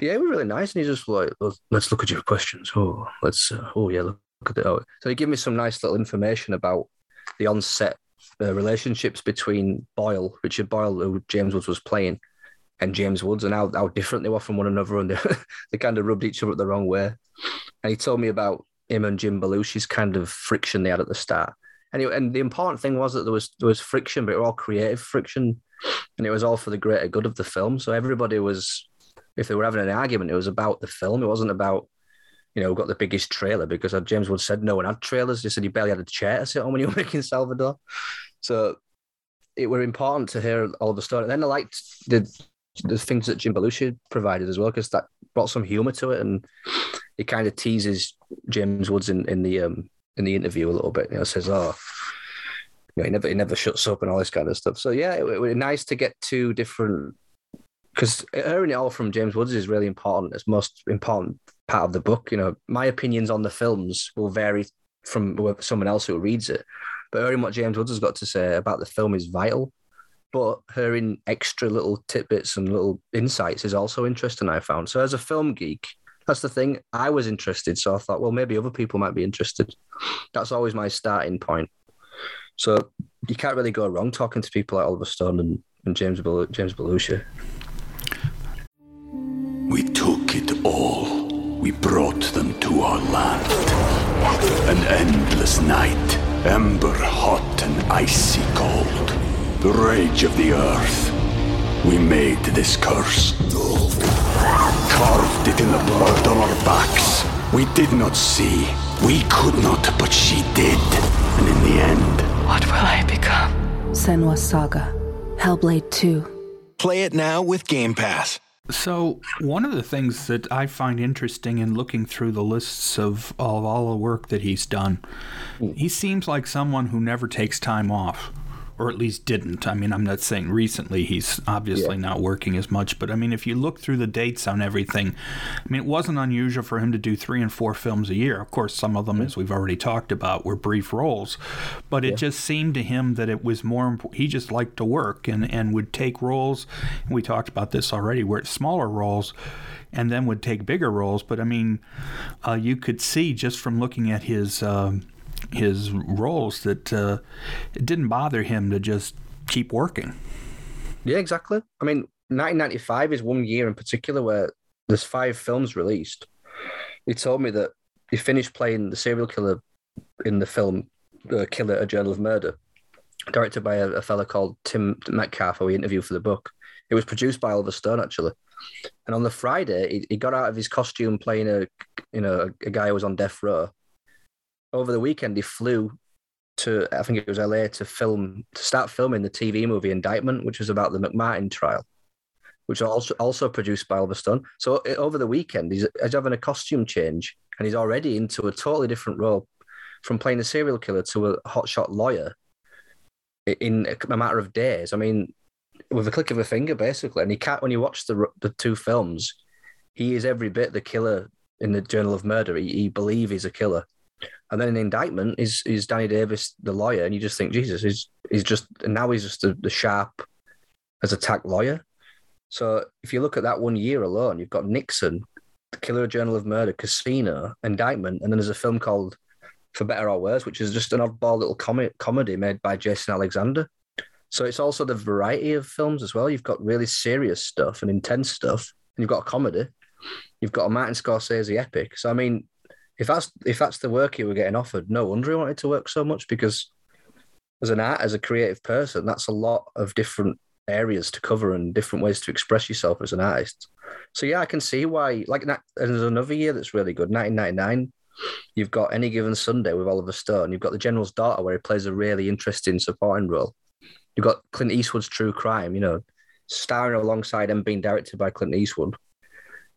Yeah, it was really nice, and he just like, "Let's- let's look at your questions. Oh, let's. Uh, oh yeah, look at it. Oh. So he gave me some nice little information about the onset uh, relationships between Boyle, Richard Boyle, who James Woods was playing, and James Woods, and how, how different they were from one another, and they, they kind of rubbed each other the wrong way. And he told me about him and Jim Belushi's kind of friction they had at the start. It, and the important thing was that there was there was friction, but it was all creative friction, and it was all for the greater good of the film. So everybody was, if they were having an argument, it was about the film. It wasn't about you know, got the biggest trailer because James Woods said no one had trailers. He said you barely had a chair to sit on when you were making Salvador. So it were important to hear all the story. And then I liked the the things that Jim Belushi provided as well because that brought some humor to it, and it kind of teases James Woods in, in the um in the interview a little bit. You know, says, "Oh, you know, he never he never shuts up and all this kind of stuff." So yeah, it, it was nice to get two different because hearing it all from James Woods is really important. It's most important part of the book. You know, my opinions on the films will vary from someone else who reads it, but hearing what James Woods has got to say about the film is vital. But hearing extra little tidbits and little insights is also interesting. I found so as a film geek, that's the thing. I was interested, so I thought, well, maybe other people might be interested. That's always my starting point. So you can't really go wrong talking to people like Oliver Stone and, and James Bel- James Belushi. We took it all. We brought them to our land. An endless night, ember hot and icy cold. The rage of the earth. We made this curse. Carved it in the blood on our backs. We did not see. We could not, but she did. And in the end, What will I become? Senua's Saga. Hellblade 2. Play it now with Game Pass. So, one of the things that I find interesting in looking through the lists of, of all the work that he's done, he seems like someone who never takes time off or at least didn't. I mean, I'm not saying recently he's obviously yeah. not working as much, but I mean, if you look through the dates on everything, I mean, it wasn't unusual for him to do three and four films a year. Of course, some of them, mm-hmm. as we've already talked about, were brief roles, but it yeah. just seemed to him that it was more, he just liked to work and, and would take roles. And we talked about this already, where it's smaller roles and then would take bigger roles. But I mean, uh, you could see just from looking at his. Um, his roles that uh, it didn't bother him to just keep working. Yeah, exactly. I mean, 1995 is one year in particular where there's five films released. He told me that he finished playing the serial killer in the film uh, Killer: A Journal of Murder, directed by a, a fellow called Tim Metcalf, who we interviewed for the book. It was produced by Oliver Stone, actually. And on the Friday, he, he got out of his costume playing a, you know, a, a guy who was on death row, over the weekend he flew to I think it was LA to film to start filming the TV movie Indictment, which was about the McMartin trial, which was also also produced by Oliver Stone. So over the weekend he's, he's having a costume change and he's already into a totally different role, from playing a serial killer to a hotshot lawyer in a matter of days. I mean, with a click of a finger, basically. And he can't when you watch the the two films, he is every bit the killer in the Journal of Murder. He, he believe he's a killer and then an indictment is is Danny Davis, the lawyer, and you just think, Jesus, he's he's just now he's just the, sharp as attack lawyer. So if you look at that one year alone, you've got Nixon, The Killer Journal of Murder, Casino, Indictment, and then there's a film called For Better or Worse, which is just an oddball little com- comedy made by Jason Alexander. So it's also the variety of films as well. You've got really serious stuff and intense stuff, and you've got a comedy. You've got a Martin Scorsese epic. So I mean, if that's if that's the work he were getting offered, no wonder he wanted to work so much because as an art, as a creative person, that's a lot of different areas to cover and different ways to express yourself as an artist. So yeah, I can see why. Like, and there's another year that's really good. 1999. You've got any given Sunday with Oliver Stone. You've got The General's Daughter, where he plays a really interesting supporting role. You've got Clint Eastwood's True Crime. You know, starring alongside and being directed by Clint Eastwood.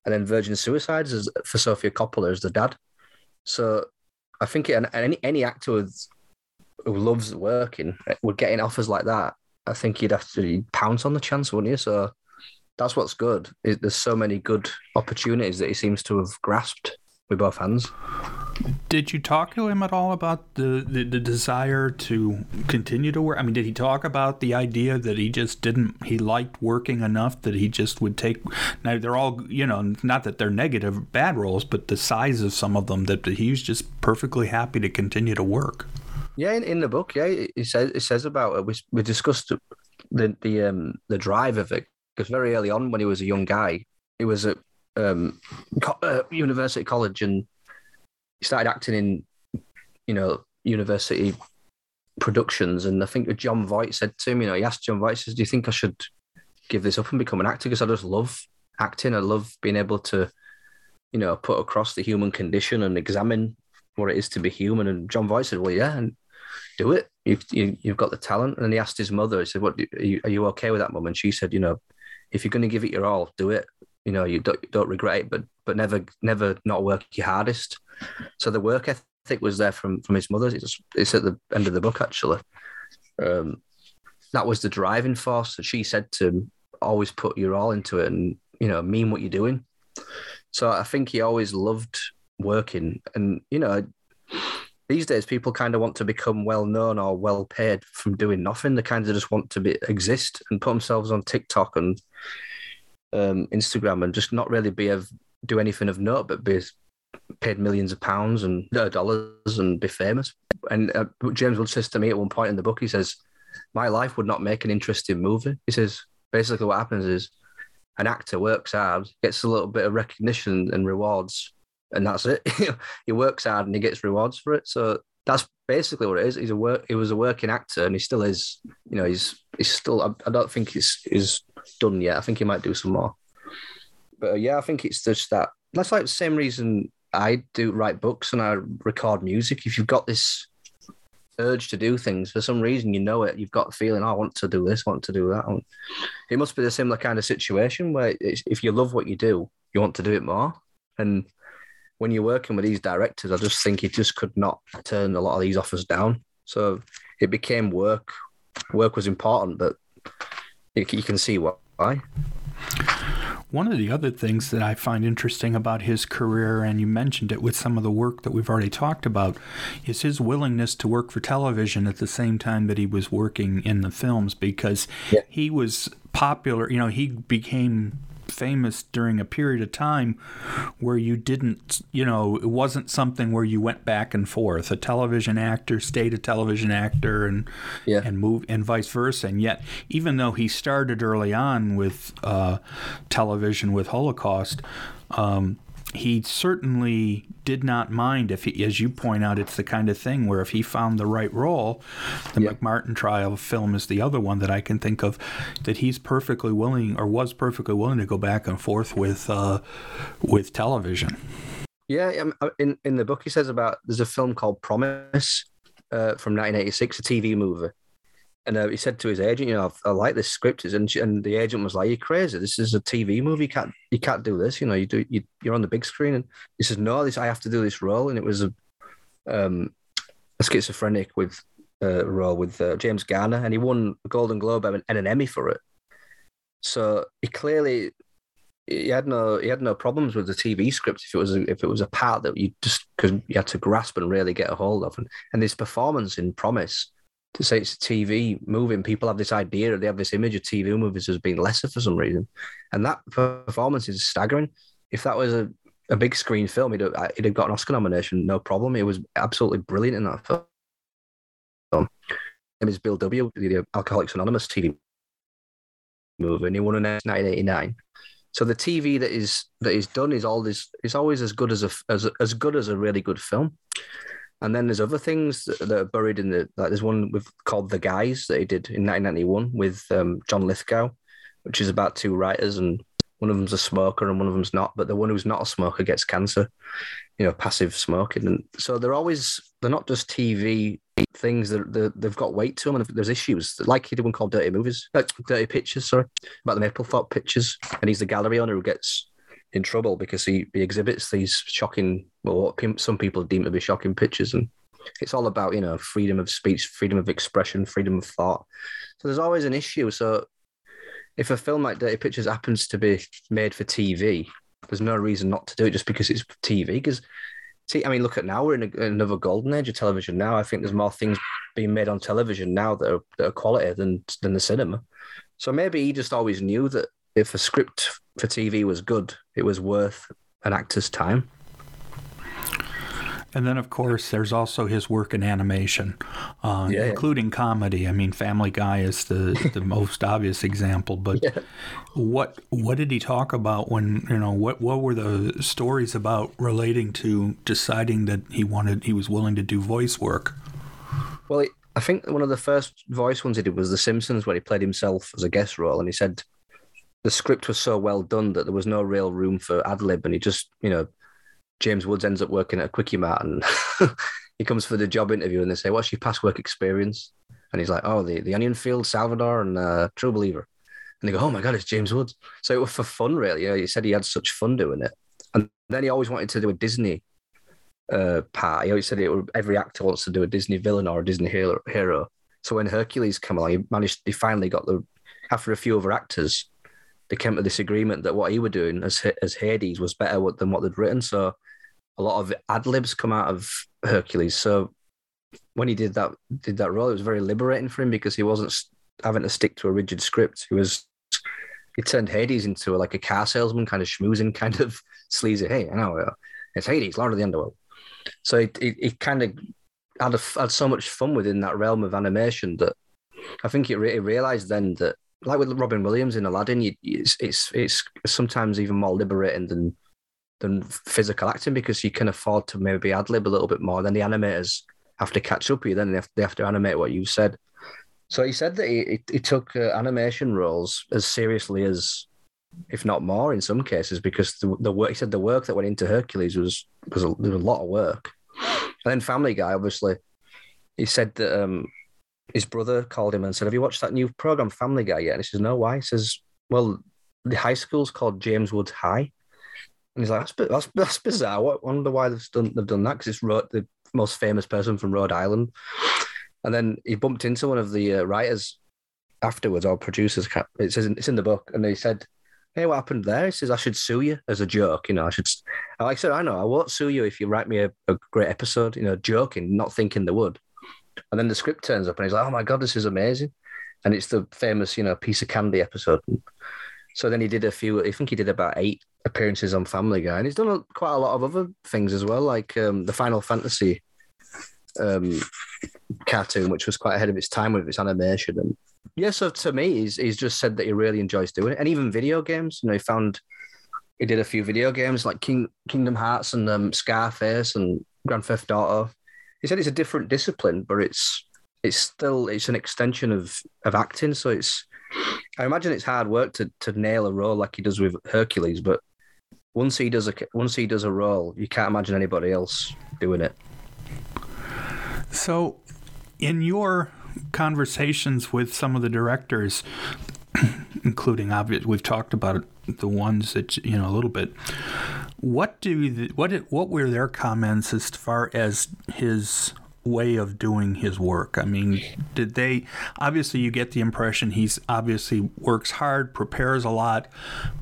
And then Virgin Suicides is for Sofia Coppola as the dad. So I think it, any any actor with, who loves working eh, would get in offers like that. I think you'd have to pounce on the chance, wouldn't you? So that's what's good. There's so many good opportunities that he seems to have grasped with both hands. Did you talk to him at all about the, the, the, desire to continue to work? I mean, did he talk about the idea that he just didn't, he liked working enough that he just would take, now they're all, you know, not that they're negative, bad roles, but the size of some of them, that he was just perfectly happy to continue to work. Yeah, in, in the book, yeah, it says, it says about it. We, we discussed the, the, um, the drive of it, because very early on when he was a young guy, he was at um, co- uh, university college and started acting in, you know, university productions. And I think Jon Voight said to him, you know, he asked Jon Voight, says, "Do you think I should give this up and become an actor? Because I just love acting. I love being able to, you know, put across the human condition and examine what it is to be human." And Jon Voight said, "Well, yeah, and do it. You've you, have got the talent." And he asked his mother, he said, "What are you, are you okay with that, mum?" And she said, "You know, if you're going to give it your all, do it. You know, you don't, don't regret it, but but never never not work your hardest." So the work ethic was there from from his mother. It's, it's at the end of the book actually. Um, that was the driving force. She said to him, "Always put your all into it, and you know, mean what you're doing." So I think he always loved working, and you know, these days people kind of want to become well known or well paid from doing nothing. They kind of just want to be exist and put themselves on TikTok and um, Instagram and just not really be of do anything of note, but be paid millions of pounds and uh, dollars and be famous. And uh, James Wood says to me at one point in the book, he says, "My life would not make an interesting movie." He says, basically, what happens is an actor works hard, gets a little bit of recognition and rewards, and that's it. he works hard and he gets rewards for it. So that's basically what it is. He's a work. He was a working actor, and he still is. You know, he's he's still. I, I don't think he's he's done yet. I think he might do some more. But uh, yeah, I think it's just that. That's like the same reason I do write books and I record music. If you've got this urge to do things for some reason. You know it. You've got a feeling. "Oh, I want to do this. I want to do that. It must be the similar kind of situation where if you love what you do, you want to do it more. And when you're working with these directors, I just think he just could not turn a lot of these offers down. So it became work. Work was important, but you, you can see why. One of the other things that I find interesting about his career, and you mentioned it with some of the work that we've already talked about, is his willingness to work for television at the same time that he was working in the films because yeah. he was popular. You know, he became famous during a period of time where you didn't, you know, it wasn't something where you went back and forth. A television actor stayed a television actor and yeah. and move and vice versa. And yet, even though he started early on with uh, television with Holocaust, um, he certainly did not mind if he, as you point out, it's the kind of thing where if he found the right role, the yeah. McMartin trial film is the other one that I can think of, that he's perfectly willing or was perfectly willing to go back and forth with uh, with television. Yeah, um, uh, in in the book he says about there's a film called Promise uh, from 1986, a TV movie and uh, he said to his agent, "You know, I, like this script." And she, and the agent was like, "You're crazy. This is a TV movie. You can't you can't do this. You know, you do you, you're on the big screen." And he says, "No, this I have to do this role." And it was a um, a schizophrenic with uh, role with uh, James Garner, and he won a Golden Globe and an Emmy for it. So he clearly he had no he had no problems with the TV script if it was a, if it was a part that you just because you had to grasp and really get a hold of, and, and his performance in Promise to say it's a TV movie, and people have this idea, they have this image of TV movies as being lesser for some reason, and that performance is staggering. If that was a, a big screen film, it'd, uh, have, he'd have got an Oscar nomination, no problem. It was absolutely brilliant in that film. His name is Bill W. The Alcoholics Anonymous TV movie, and he won in 1989. So the TV that is that is done is all this is always as good as a as as good as a really good film. And then there's other things that, are buried in the like there's one with called The Guys that he did in 1991 with um, John Lithgow, which is about two writers and one of them's a smoker and one of them's not, but the one who's not a smoker gets cancer, you know, passive smoking. And so they're always they're not just TV things that they've got weight to them and there's issues like he did one called dirty movies like dirty pictures sorry about the Mapplethorpe pictures and he's the gallery owner who gets in trouble because he, he exhibits these shocking, well, what some people deem to be shocking pictures. And it's all about, you know, freedom of speech, freedom of expression, freedom of thought. So there's always an issue. So if a film like Dirty Pictures happens to be made for TV, there's no reason not to do it just because it's TV. Because, see, I mean, look at now, we're in, a, another golden age of television now. I think there's more things being made on television now that are, that are quality than, than the cinema. So maybe he just always knew that if a script for TV was good, it was worth an actor's time. And then, of course, there's also his work in animation, uh, yeah, including yeah. comedy. I mean, Family Guy is the, the most obvious example. But yeah. what what did he talk about when you know what what were the stories about relating to deciding that he wanted he was willing to do voice work? Well, I think one of the first voice ones he did was The Simpsons, where he played himself as a guest role, and he said the script was so well done that there was no real room for ad lib, and he just, you know, James Woods ends up working at a Kwik-E-Mart, and he comes for the job interview, and they say, "What's your past work experience?" And he's like, "Oh, the the Onion Field, Salvador, and uh, True Believer." And they go, "Oh my god, it's James Woods!" So it was for fun, really. You know, he said he had such fun doing it, and then he always wanted to do a Disney uh, part. He always said it, every actor wants to do a Disney villain or a Disney hero. hero. So when Hercules came along, he managed. He finally got the after a few other actors they came to this agreement that what he were doing as as Hades was better than what they'd written. So a lot of ad libs come out of Hercules. So when he did that did that role, it was very liberating for him because he wasn't having to stick to a rigid script. He was he turned Hades into a, like a car salesman, kind of schmoozing, kind of sleazy. Hey, I know uh, it's Hades, Lord of the Underworld. So it he, he kind of had a, had so much fun within that realm of animation that I think he, re- realized then that like with Robin Williams in Aladdin, you, it's, it's it's sometimes even more liberating than than physical acting because you can afford to maybe ad lib a little bit more. Then the animators have to catch up with you. Then they have, they have to animate what you said. So he said that he, he took uh, animation roles as seriously as, if not more, in some cases, because the, the work he said the work that went into Hercules was was a, was a lot of work. And then Family Guy, obviously, he said that um, his brother called him and said, "Have you watched that new program Family Guy yet?" And he says, "No, why?" He says, "Well, the high school's called James Woods High." And he's like, "That's that's, that's bizarre. I wonder why they've done they've done that because it's the most famous person from Rhode Island." And then he bumped into one of the uh, writers afterwards, or producers. It says it's in the book, and they said, "Hey, what happened there?" He says, "I should sue you as a joke. You know, I should." I said, "I know. I won't sue you if you write me a, a great episode. You know, joking, not thinking they would." And then the script turns up, and he's like, "Oh my god, this is amazing!" And it's the famous, you know, piece of candy episode. So then he did a few. I think he did about eight appearances on Family Guy, and he's done quite a lot of other things as well, like um, the Final Fantasy um, cartoon, which was quite ahead of its time with its animation. And yeah, so to me, he's he's just said that he really enjoys doing it, and even video games. You know, he found he did a few video games like King Kingdom Hearts and um, Scarface and Grand Theft Auto. He said it's a different discipline, but it's it's still it's an extension of of acting. So it's I imagine it's hard work to to nail a role like he does with Hercules, but once he does a once he does a role, you can't imagine anybody else doing it. So, in your conversations with some of the directors, including obvious, we've talked about the ones that you know a little bit. What do the, what it, what were their comments as far as his way of doing his work? I mean, did they obviously you get the impression he's obviously works hard, prepares a lot,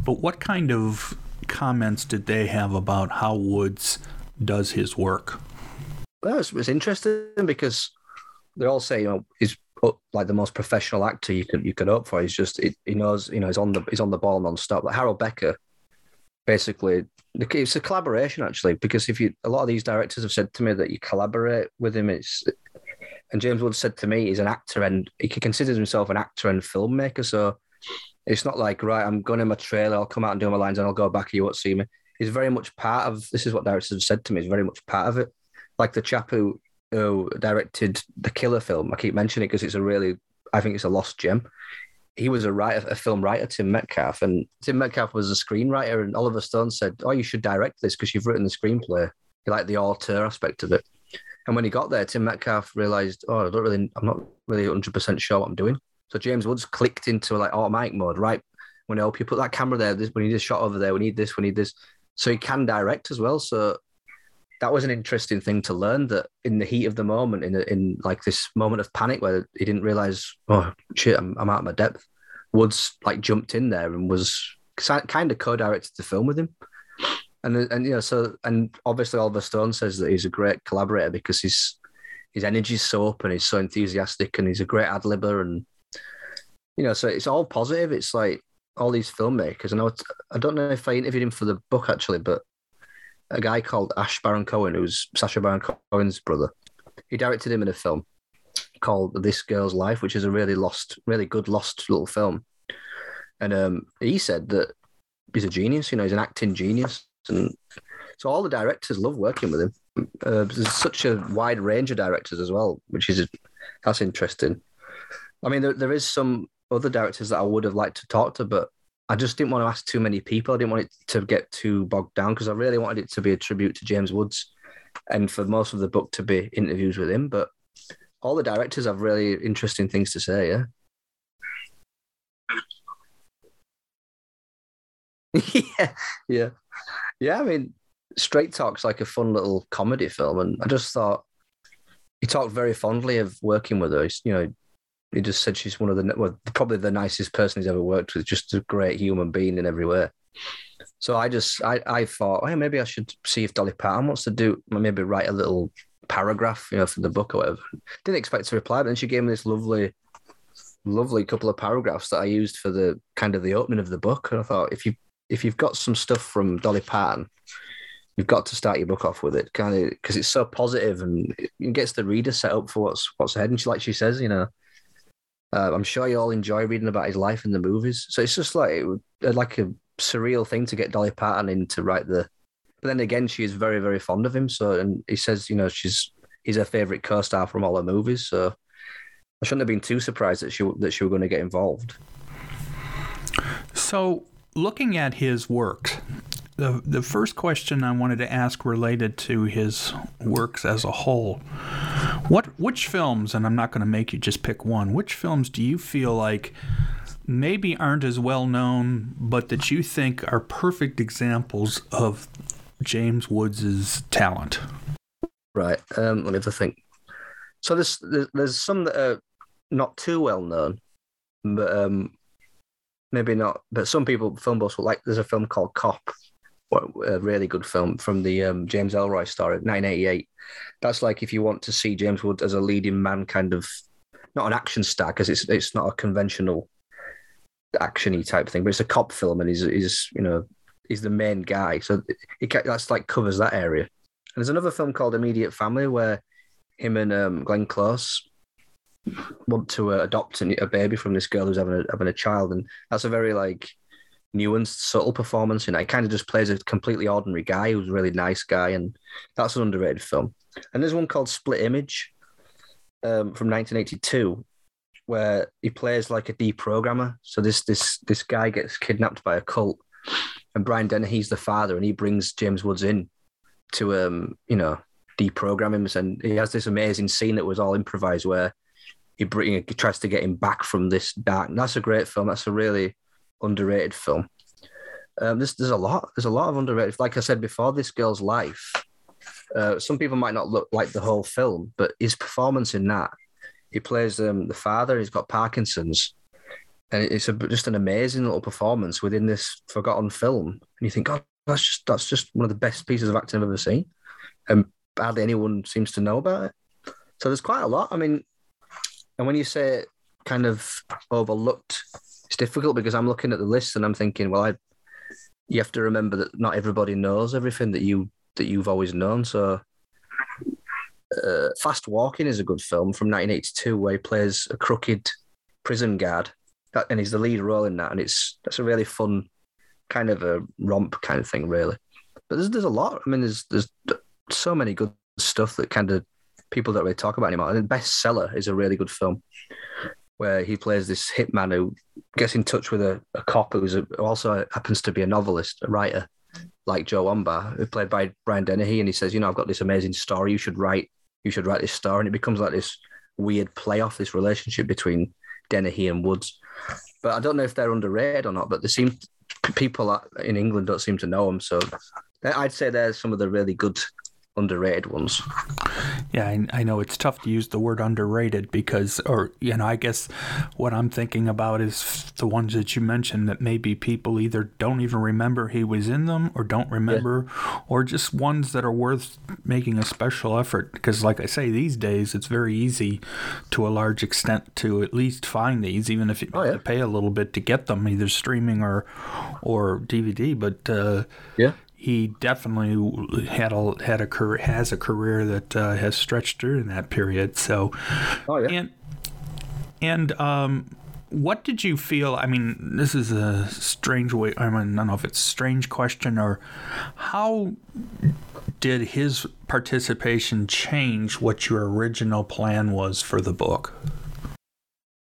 but what kind of comments did they have about how Woods does his work? Well, it's, it's interesting because they all say you know he's like the most professional actor you could you could hope for. He's just he, he knows you know he's on the he's on the ball non-stop. Like Harold Becker, basically, it's a collaboration actually because if you a lot of these directors have said to me that you collaborate with him. It's and James Wood said to me he's an actor and he considers himself an actor and filmmaker. So it's not like right, I'm going in my trailer, I'll come out and do my lines and I'll go back. You won't see me. He's very much part of. This is what directors have said to me. He's very much part of it like the chap who, who directed the Killer film. I keep mentioning it because it's a really, I think it's a lost gem. He was a writer, a film writer, Tim Metcalf, and Tim Metcalf was a screenwriter. And Oliver Stone said, "Oh, you should direct this because you've written the screenplay. You like the auteur aspect of it." And when he got there, Tim Metcalf realized, "Oh, I don't really, I'm not really 100 percent sure what I'm doing." So James Woods clicked into like automatic mode. Right, when help you put that camera there. This, we need this shot over there. We need this. We need this. So he can direct as well. So that was an interesting thing to learn that in the heat of the moment, in in like this moment of panic where he didn't realize, oh shit, I'm, I'm out of my depth. Woods like jumped in there and was kind of co-directed the film with him, and and you know so and obviously Oliver Stone says that he's a great collaborator because his his energy's so up and he's so enthusiastic and he's a great ad libber and you know so it's all positive. It's like all these filmmakers. I know I don't know if I interviewed him for the book actually, but a guy called Ash Baron Cohen, who's Sacha Baron Cohen's brother. He directed him in a film called This Girl's Life, which is a really lost, really good lost little film. And um, he said that he's a genius. You know, he's an acting genius, and so all the directors love working with him. Uh, there's such a wide range of directors as well, which is that's interesting. I mean, there, there is some other directors that I would have liked to talk to, but I just didn't want to ask too many people. I didn't want it to get too bogged down because I really wanted it to be a tribute to James Woods and for most of the book to be interviews with him. But all the directors have really interesting things to say, yeah. yeah, yeah, yeah. I mean, Straight Talk's like a fun little comedy film, and I just thought he talked very fondly of working with. He's, you know, he just said she's one of the well, probably the nicest person he's ever worked with. Just a great human being in every way. So I just I I thought, oh, hey, maybe I should see if Dolly Parton wants to do maybe write a little paragraph, you know, for the book or whatever. Didn't expect to reply, but then she gave me this lovely, lovely couple of paragraphs that I used for the kind of the opening of the book. And I thought, if you if you've got some stuff from Dolly Parton, you've got to start your book off with it, kind of because it's so positive and it gets the reader set up for what's what's ahead. And she like she says, you know. Uh, I'm sure you all enjoy reading about his life in the movies. So it's just like it like a surreal thing to get Dolly Parton in to write the. But then again, she is very very fond of him. So and he says you know she's he's her favorite co-star from all her movies. So I shouldn't have been too surprised that she that she were going to get involved. So looking at his works, the the first question I wanted to ask related to his works as a whole. What which films, and I'm not going to make you just pick one. Which films do you feel like maybe aren't as well known, but that you think are perfect examples of James Woods' talent? Right. Um, let me think. So there's there's, some that are not too well known, but um, maybe not. But some people, film buffs, will like. There's a film called Cop, a really good film from the um, James Ellroy story, 1988. That's like if you want to see James Wood as a leading man, kind of not an action star because it's it's not a conventional actiony type thing, but it's a cop film, and he's he's you know he's the main guy, so it that's like covers that area. And there's another film called Immediate Family where him and um, Glenn Close want to uh, adopt a, a, baby from this girl who's having a, having a child, and that's a very like nuanced, subtle performance. And he kind of just plays a completely ordinary guy who's a really nice guy, and that's an underrated film. And there's one called Split Image um, from 1982, where he plays like a deprogrammer. So this this this guy gets kidnapped by a cult, and Brian Dennehy's the father, and he brings James Woods in to um you know deprogram him, and he has this amazing scene that was all improvised where he, bring, he tries to get him back from this dark. And that's a great film. That's a really underrated film. Um, there's there's a lot there's a lot of underrated. Like I said before, this girl's life. Uh, some people might not look like the whole film, but his performance in that, he plays um, the father. He's got Parkinson's, and it's a, just an amazing little performance within this forgotten film. And you think, God, that's just that's just one of the best pieces of acting I've ever seen, and hardly anyone seems to know about it. So there's quite a lot. I mean, and when you say kind of overlooked it's difficult because I'm looking at the list and I'm thinking, well, I you have to remember that not everybody knows everything that you that you've always known. So, uh, Fast Walking is a good film from 1982 where he plays a crooked prison guard, that, and he's the lead role in that, and it's that's a really fun kind of a romp kind of thing, really. But there's there's a lot. I mean, there's there's so many good stuff that kind of people don't really talk about anymore. And Bestseller is a really good film where he plays this hitman who gets in touch with a, a cop who's a, who also happens to be a novelist, a writer, like Joe Wambaugh, who played by Brian Dennehy, and he says, you know, I've got this amazing story. You should write. You should write this story, and it becomes like this weird play off this relationship between Dennehy and Woods. But I don't know if they're underrated or not. But there seem people in England don't seem to know them, so I'd say they're some of the really good underrated ones. Yeah, I, I, know it's tough to use the word underrated because, or, you know, I guess what I'm thinking about is the ones that you mentioned that maybe people either don't even remember he was in them or don't remember, yeah. or just ones that are worth making a special effort. Because, like I say, these days it's very easy to a large extent to at least find these, even if you oh, yeah. pay a little bit to get them, either streaming or, or DVD. But, uh, yeah he definitely had a had a career, has a career that uh, has stretched during that period. So, oh yeah, and and um, what did you feel? I mean, this is a strange way. I mean, I don't know if it's a strange question or how did his participation change what your original plan was for the book?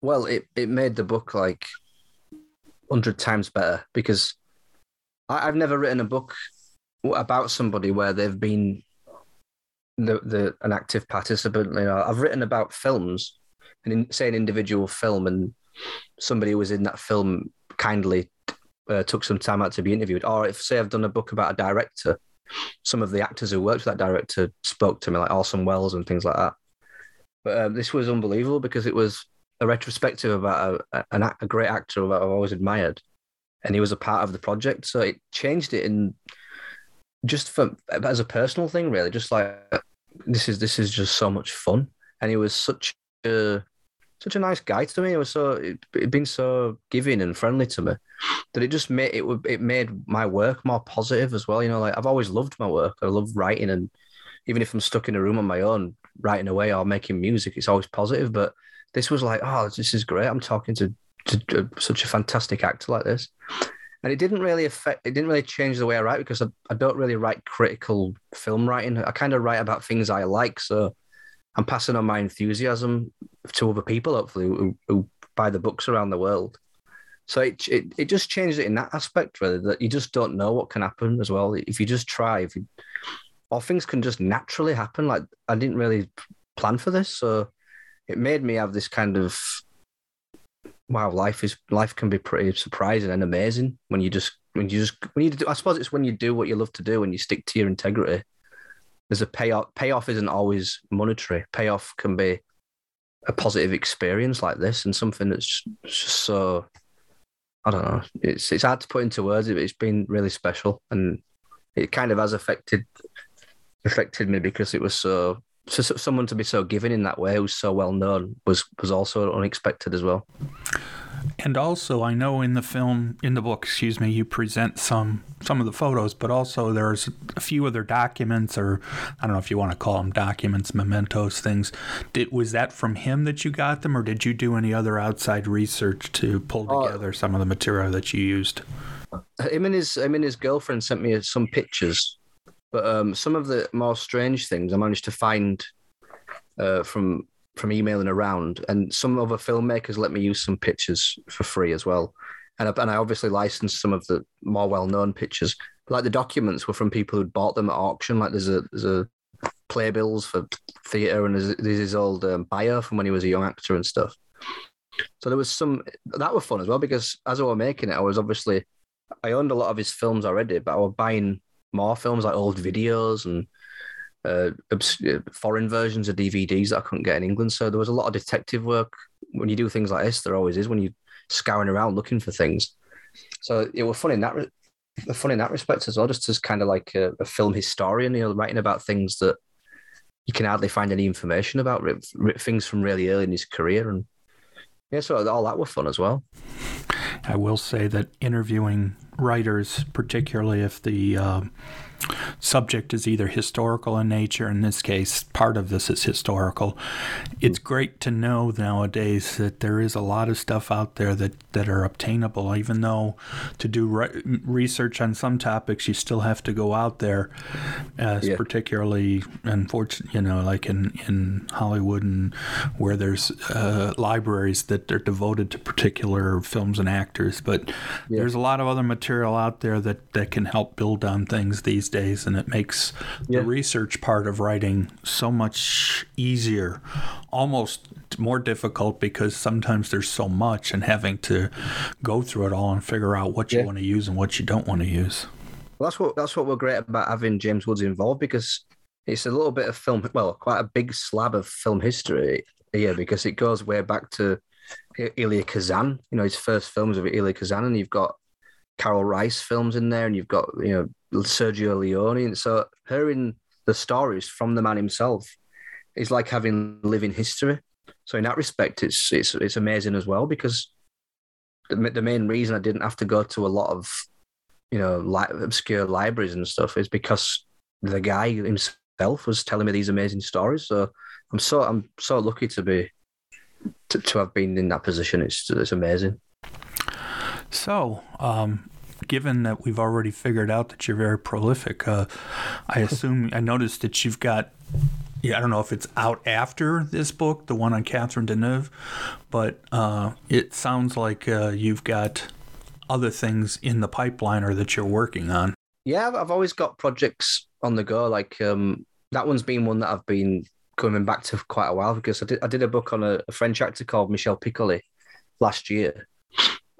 Well, it, it made the book like hundred times better because I, have never written a book about somebody where they've been the, the an active participant. You know, I've written about films and in, say an individual film, and somebody who was in that film kindly uh, took some time out to be interviewed. Or if say I've done a book about a director, some of the actors who worked with that director spoke to me, like Orson Welles and things like that. But um, this was unbelievable because it was a retrospective about a, a, a great actor that I've always admired, and he was a part of the project. So it changed it in just for as a personal thing, really, just like this is this is just so much fun, and he was such a such a nice guy to me. It was so it, it been so giving and friendly to me that it just made it would it made my work more positive as well. You know, like I've always loved my work. I love writing, and even if I'm stuck in a room on my own writing away or making music, it's always positive. But this was like, oh, this is great. I'm talking to, to, to such a fantastic actor like this and it didn't really affect it didn't really change the way i write because i, I don't really write critical film writing. I kind of write about things i like so i'm passing on my enthusiasm to other people hopefully who, who buy the books around the world. So it, it it just changed it in that aspect really that you just don't know what can happen as well. If you just try if you or things can just naturally happen. Like i didn't really plan for this. So it made me have this kind of wow, life is life can be pretty surprising and amazing when you just when you just when you do. I suppose it's when you do what you love to do and you stick to your integrity. There's a payoff. Payoff isn't always monetary. Payoff can be a positive experience like this and something that's just so I don't know. It's it's hard to put into words. It's been really special, and it kind of has affected affected me because it was so so, so someone to be so giving in that way, who's so well known, was was also unexpected as well. And also, I know in the film, in the book, excuse me, you present some some of the photos, but also there's a few other documents, or I don't know if you want to call them documents, mementos, things. Did was that from him that you got them, or did you do any other outside research to pull Uh, together some of the material that you used? him and his him and his girlfriend sent me some pictures, but um, some of the more strange things I managed to find uh, from from emailing around, and some other filmmakers let me use some pictures for free as well, and I, and I obviously licensed some of the more well known pictures. Like the documents were from people who'd bought them at auction. Like there's a there's a playbills for theatre, and there's, there's his old um, bio from when he was a young actor and stuff. So there was some that were fun as well because as I was making it, I was obviously I owned a lot of his films already, but I was buying more films like old videos and uh, obs- uh, foreign versions of DVDs that I couldn't get in England. So there was a lot of detective work when you do things like this. There always is when you're scouring around looking for things. So it was fun in that re- fun in that respect as well, just as kind of like a, a film historian, you know, writing about things that you can hardly find any information about, things from really early in his career, and yeah, so all that were fun as well. I will say that interviewing writers, particularly if the uh, subject is either historical in nature, in this case, part of this is historical, it's great to know nowadays that there is a lot of stuff out there that, that are obtainable, even though to do re- research on some topics, you still have to go out there, as Yeah. particularly, unfortunately, you know, like in, in Hollywood and where there's uh, libraries that are devoted to particular films and actors. But there's a lot of other material out there that, that can help build on things these days, and it makes Yeah. the research part of writing so much easier, almost more difficult because sometimes there's so much, and having to go through it all and figure out what you Yeah. want to use and what you don't want to use. Well, that's what that's what we're great about having James Woods involved because it's a little bit of film, well, quite a big slab of film history here because it goes way back to Elia Kazan. You know, his first films of Elia Kazan, and you've got Karel Reisz films in there, and you've got you know Sergio Leone. And so hearing the stories from the man himself is like having living history. So in that respect, it's it's it's amazing as well because the, the main reason I didn't have to go to a lot of you know, li- obscure libraries and stuff is because the guy himself was telling me these amazing stories. So I'm so I'm so lucky to be to, to have been in that position. It's it's amazing. So, um, given that we've already figured out that you're very prolific, uh, I assume I noticed that you've got. Yeah, I don't know if it's out after this book, the one on Catherine Deneuve, but uh, it sounds like uh, you've got other things in the pipeline or that you're working on. Yeah, I've, always got projects on the go. Like um, that one's been one that I've been coming back to for quite a while because I did I did a book on a, a French actor called Michel Piccoli last year,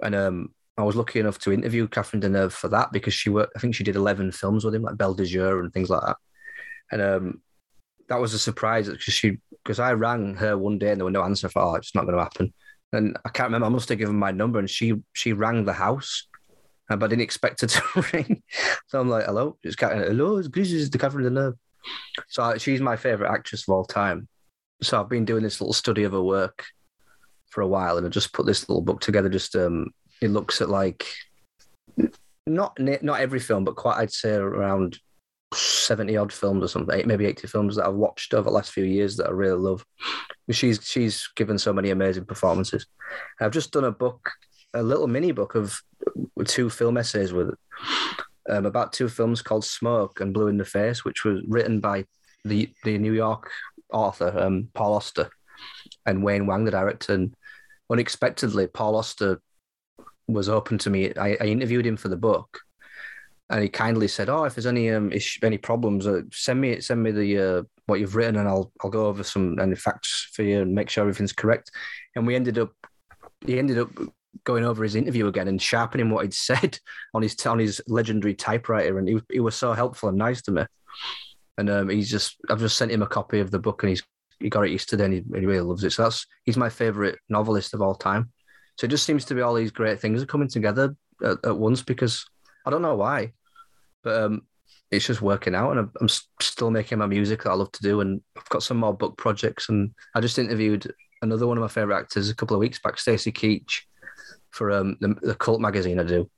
and um, I was lucky enough to interview Catherine Deneuve for that because she worked. I think she did eleven films with him, like Belle de Jour and things like that. And um, that was a surprise because she because I rang her one day and there was no answer for oh, it's not going to happen. And I can't remember. I must have given my number, and she she rang the house, uh, but I didn't expect her to ring. So I'm like, "Hello, it's Catherine. Hello, this is the Catherine Deneuve." So she's my favorite actress of all time. So I've been doing this little study of her work for a while, and I just put this little book together. Just um, it looks at like not not every film, but quite I'd say around seventy odd films or something, maybe eighty films that I've watched over the last few years that I really love. She's she's given so many amazing performances. I've just done a book, a little mini book of two film essays with um, about two films called Smoke and Blue in the Face, which was written by the the New York author um, Paul Auster and Wayne Wang, the director. And unexpectedly, Paul Auster was open to me. I, I interviewed him for the book, and he kindly said, "Oh, if there's any um ish, any problems, uh, send me send me the uh, what you've written, and I'll I'll go over some any facts for you and make sure everything's correct." And we ended up, he ended up going over his interview again and sharpening what he'd said on his on his legendary typewriter, and he he was so helpful and nice to me. And um, he's just I've just sent him a copy of the book, and he's he got it yesterday, and he, he really loves it. So that's he's my favorite novelist of all time. So it just seems to be all these great things are coming together at, at once because I don't know why, but um, it's just working out, and I'm, I'm still making my music that I love to do, and I've got some more book projects, and I just interviewed another one of my favorite actors a couple of weeks back, Stacy Keach, for um, the, the cult magazine I do.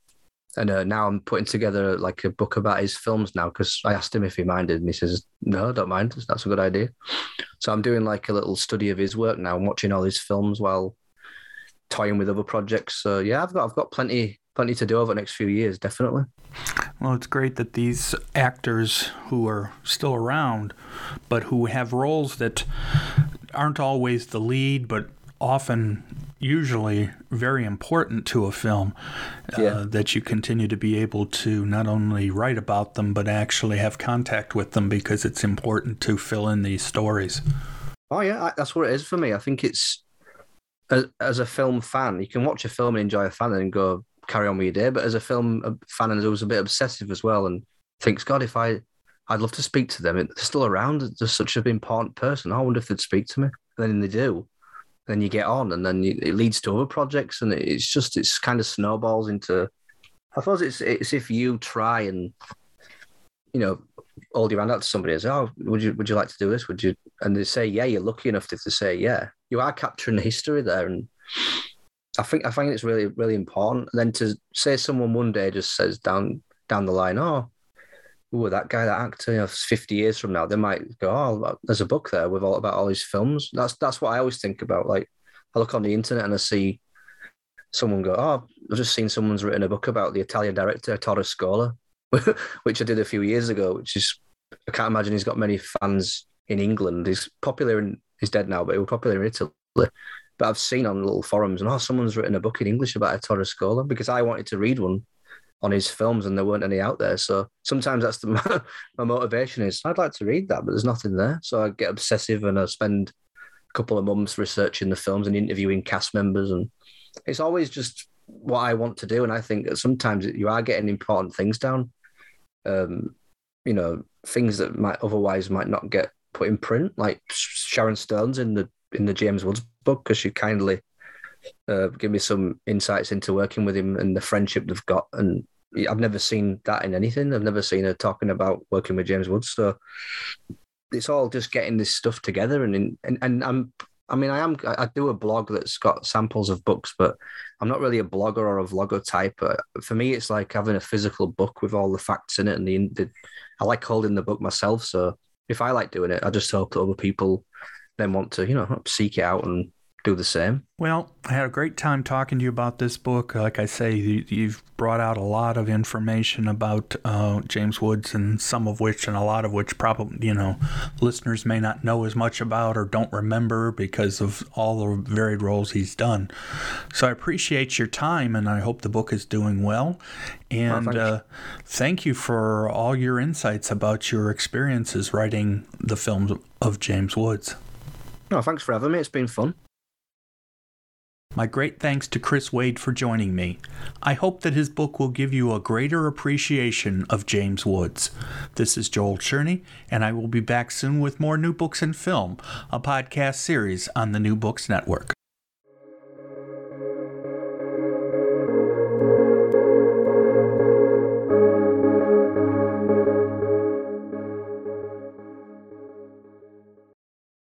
And uh, now I'm putting together like a book about his films now because I asked him if he minded, and he says, "No, don't mind. That's a good idea." So I'm doing like a little study of his work now, and watching all his films while toying with other projects. So yeah, I've got I've got plenty plenty to do over the next few years, definitely. Well, it's great that these actors who are still around, but who have roles that aren't always the lead, but often usually very important to a film uh, yeah. that you continue to be able to not only write about them but actually have contact with them because it's important to fill in these stories oh yeah that's what it is for me i think it's as, as a film fan you can watch a film and enjoy a fan and go carry on with your day but as a film fan and who's a bit obsessive as well and thinks god if i i'd love to speak to them. They're still around. They're such an important person. I wonder if they'd speak to me. And then they do. Then you get on, and then it leads to other projects, and it's just it's kind of snowballs into. I suppose it's it's if you try and you know hold your hand out to somebody and say, "Oh, would you would you like to do this? Would you?" And they say, "Yeah." You're lucky enough if they say, "Yeah." You are capturing the history there, and I think I find it's really really important. And then to say someone one day just says down down the line, "Oh, oh, that guy, that actor, you know, 50 years from now, they might go, oh, there's a book there with all about all these films. That's that's what I always think about. Like, I look on the internet and I see someone go, oh, I've just seen someone's written a book about the Italian director Ettore Scola, which I did a few years ago. Which is, I can't imagine he's got many fans in England. He's popular in, he's dead now, but he was popular in Italy. But I've seen on little forums, and oh, someone's written a book in English about Ettore Scola because I wanted to read one on his films and there weren't any out there. So sometimes that's the my motivation is I'd like to read that, but there's nothing there. So I get obsessive and I spend a couple of months researching the films and interviewing cast members, and it's always just what I want to do. And I think that sometimes you are getting important things down. Um, you know, things that might otherwise might not get put in print, like Sharon Stone's in the in the James Woods book because she kindly uh, give me some insights into working with him and the friendship they've got. And I've never seen that in anything. I've never seen her talking about working with James Woods. So it's all just getting this stuff together. And and and I'm I mean I am I do a blog that's got samples of books, but I'm not really a blogger or a vlogger type. For me, it's like having a physical book with all the facts in it, and the, the I like holding the book myself. So if I like doing it, I just hope that other people then want to you know seek it out and do the same. Well, I had a great time talking to you about this book. Like I say, you, have brought out a lot of information about uh, James Woods, and some of which, and a lot of which, probably you know, listeners may not know as much about or don't remember because of all the varied roles he's done. So I appreciate your time, and I hope the book is doing well. And well, uh, thank you for all your insights about your experiences writing the films of James Woods. No, thanks for having me. It's been fun. My great thanks to Chris Wade for joining me. I hope that his book will give you a greater appreciation of James Woods. This is Joel Cherney, and I will be back soon with more New Books and Film, a podcast series on the New Books Network.